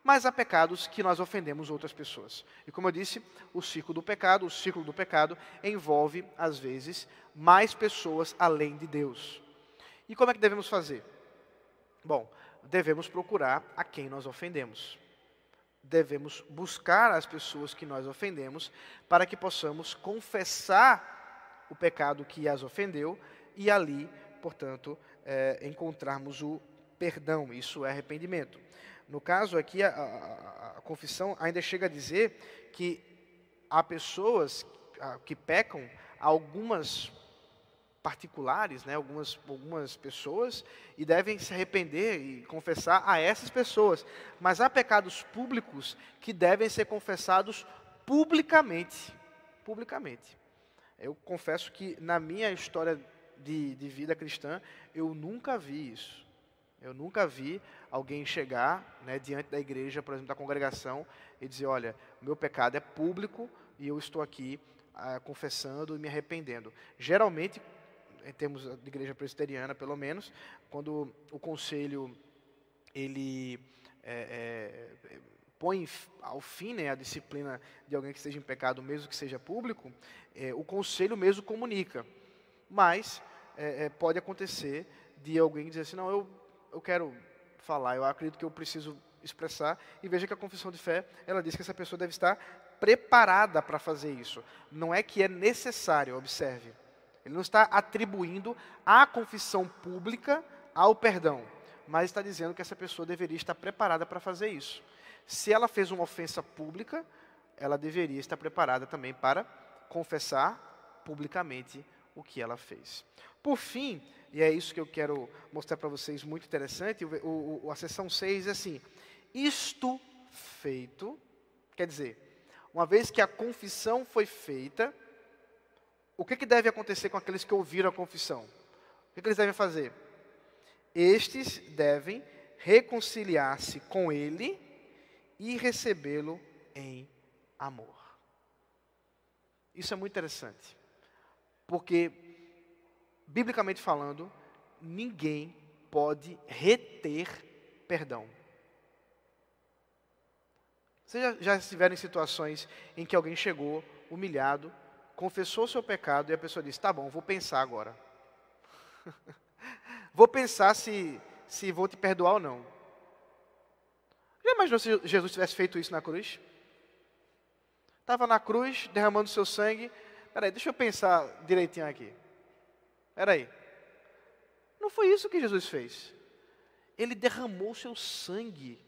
mas há pecados que nós ofendemos outras pessoas. E como eu disse, o ciclo do pecado, o ciclo do pecado envolve, às vezes, mais pessoas além de Deus. E como é que devemos fazer? Bom, devemos procurar a quem nós ofendemos. Devemos buscar as pessoas que nós ofendemos para que possamos confessar o pecado que as ofendeu e ali, portanto, é, encontrarmos o perdão. Isso é arrependimento. No caso aqui, a, a, a confissão ainda chega a dizer que há pessoas que pecam, algumas particulares, né, algumas, algumas pessoas, e devem se arrepender e confessar a essas pessoas. Mas há pecados públicos que devem ser confessados publicamente. Publicamente. Eu confesso que na minha história de, de vida cristã, eu nunca vi isso. Eu nunca vi alguém chegar né, diante da igreja, por exemplo, da congregação, e dizer: olha, meu pecado é público e eu estou aqui ah, confessando e me arrependendo. Geralmente, em termos de igreja presbiteriana, pelo menos, quando o conselho ele é, é, põe ao fim né, a disciplina de alguém que esteja em pecado, mesmo que seja público, é, o conselho mesmo comunica. Mas é, é, pode acontecer de alguém dizer assim: não, eu eu quero falar, eu acredito que eu preciso expressar, e veja que a confissão de fé, ela diz que essa pessoa deve estar preparada para fazer isso. Não é que é necessário, observe. Ele não está atribuindo a confissão pública ao perdão, mas está dizendo que essa pessoa deveria estar preparada para fazer isso. Se ela fez uma ofensa pública, ela deveria estar preparada também para confessar publicamente o que ela fez. Por fim, e é isso que eu quero mostrar para vocês, muito interessante. O, o, a seção 6 é assim: isto feito, quer dizer, uma vez que a confissão foi feita, o que, que deve acontecer com aqueles que ouviram a confissão? O que, que eles devem fazer? Estes devem reconciliar-se com ele e recebê-lo em amor. Isso é muito interessante, porque biblicamente falando, ninguém pode reter perdão. Vocês já, já estiveram em situações em que alguém chegou humilhado, confessou seu pecado e a pessoa disse: Tá bom, vou pensar agora. vou pensar se, se vou te perdoar ou não. Já imaginou se Jesus tivesse feito isso na cruz? Estava na cruz, derramando seu sangue. Peraí, deixa eu pensar direitinho aqui. Espera aí. Não foi isso que Jesus fez. Ele derramou seu sangue.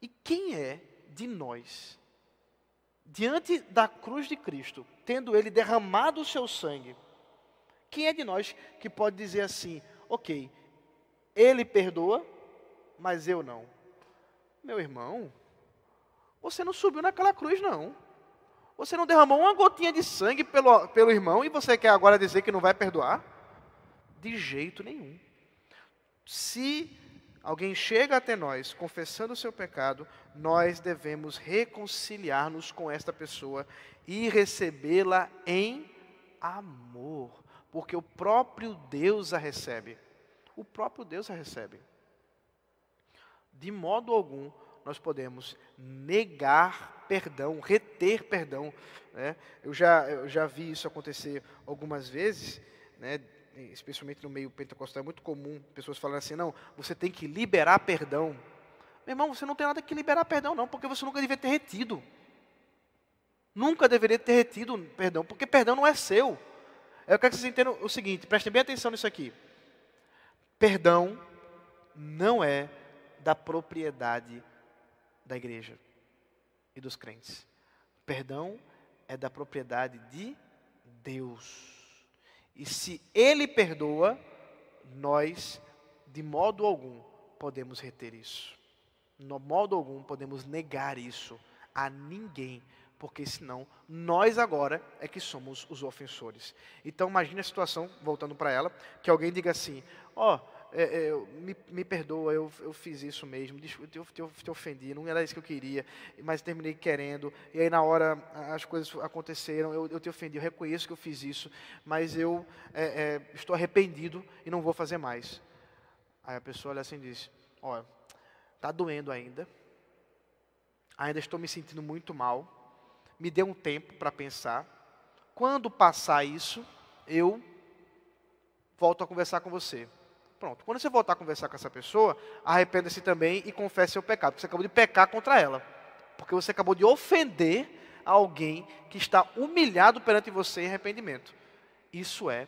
E quem é de nós, diante da cruz de Cristo, tendo ele derramado o seu sangue, quem é de nós que pode dizer assim: ok, ele perdoa, mas eu não? Meu irmão, você não subiu naquela cruz, não. Você não derramou uma gotinha de sangue pelo, pelo irmão e você quer agora dizer que não vai perdoar? De jeito nenhum. Se alguém chega até nós confessando o seu pecado, nós devemos reconciliar-nos com esta pessoa e recebê-la em amor, porque o próprio Deus a recebe. O próprio Deus a recebe. De modo algum nós podemos negar perdão, reter perdão. Né? Eu, já, eu já vi isso acontecer algumas vezes, né? Especialmente no meio pentecostal, é muito comum pessoas falarem assim: não, você tem que liberar perdão. Meu irmão, você não tem nada que liberar perdão, não, porque você nunca devia ter retido. Nunca deveria ter retido perdão, porque perdão não é seu. Eu quero que vocês entendam o seguinte, prestem bem atenção nisso aqui. Perdão não é da propriedade da igreja e dos crentes. Perdão é da propriedade de Deus. E se Ele perdoa, nós, de modo algum, podemos reter isso. De modo algum, podemos negar isso a ninguém, porque senão nós agora é que somos os ofensores. Então imagine a situação, voltando para ela, que alguém diga assim: ó. Oh, é, é, me, me, perdoa, eu, eu fiz isso mesmo, eu te, te, te, ofendi, não era isso que eu queria, mas terminei querendo, e aí na hora as coisas aconteceram, eu, eu te ofendi, eu reconheço que eu fiz isso, mas eu é, é, estou arrependido e não vou fazer mais. Aí a pessoa olha assim e diz, olha, está doendo ainda, ainda estou me sentindo muito mal, me dê um tempo para pensar, quando passar isso, eu volto a conversar com você. Pronto. Quando você voltar a conversar com essa pessoa, arrependa-se também e confesse seu pecado, porque você acabou de pecar contra ela. Porque você acabou de ofender alguém que está humilhado perante você em arrependimento. Isso é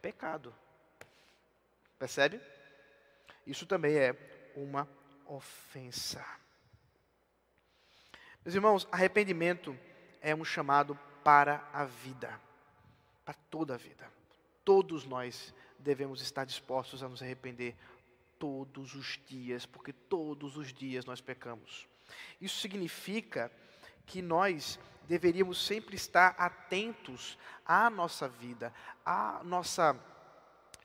pecado. Percebe? Isso também é uma ofensa. Meus irmãos, arrependimento é um chamado para a vida, para toda a vida. Todos nós devemos estar dispostos a nos arrepender todos os dias, porque todos os dias nós pecamos. Isso significa que nós deveríamos sempre estar atentos à nossa vida, à nossa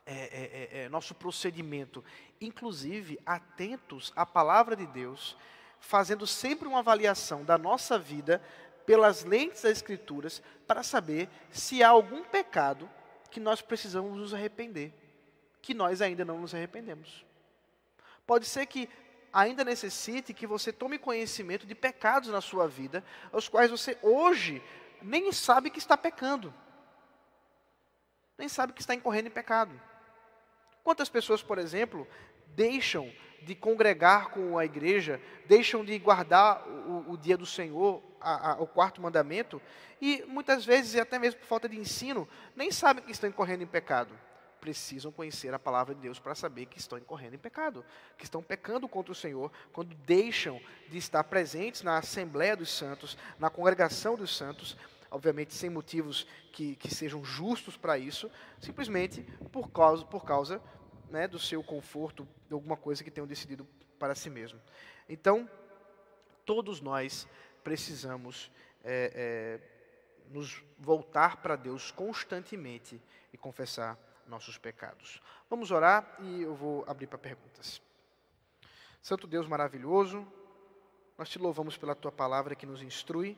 é, é, é, é nosso procedimento, inclusive atentos à palavra de Deus, fazendo sempre uma avaliação da nossa vida pelas lentes das Escrituras, para saber se há algum pecado que nós precisamos nos arrepender, que nós ainda não nos arrependemos. Pode ser que ainda necessite que você tome conhecimento de pecados na sua vida, os quais você hoje nem sabe que está pecando, nem sabe que está incorrendo em pecado. Quantas pessoas, por exemplo, deixam de congregar com a igreja, deixam de guardar o, o dia do Senhor, a, a, o quarto mandamento, e muitas vezes, e até mesmo por falta de ensino, nem sabem que estão incorrendo em pecado. Precisam conhecer a palavra de Deus para saber que estão incorrendo em pecado, que estão pecando contra o Senhor, quando deixam de estar presentes na Assembleia dos Santos, na congregação dos santos, obviamente sem motivos que, que sejam justos para isso, simplesmente por causa, por causa né, do seu conforto, de alguma coisa que tenham decidido para si mesmo. Então, todos nós precisamos é, é, nos voltar para Deus constantemente e confessar nossos pecados. Vamos orar e eu vou abrir para perguntas. Santo Deus maravilhoso, nós te louvamos pela tua palavra que nos instrui,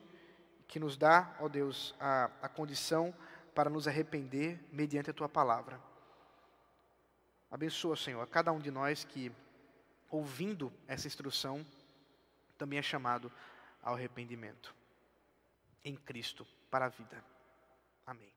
que nos dá, ó Deus, a, a condição para nos arrepender mediante a tua palavra. Abençoa, Senhor, a cada um de nós que, ouvindo essa instrução, também é chamado ao arrependimento em Cristo para a vida. Amém.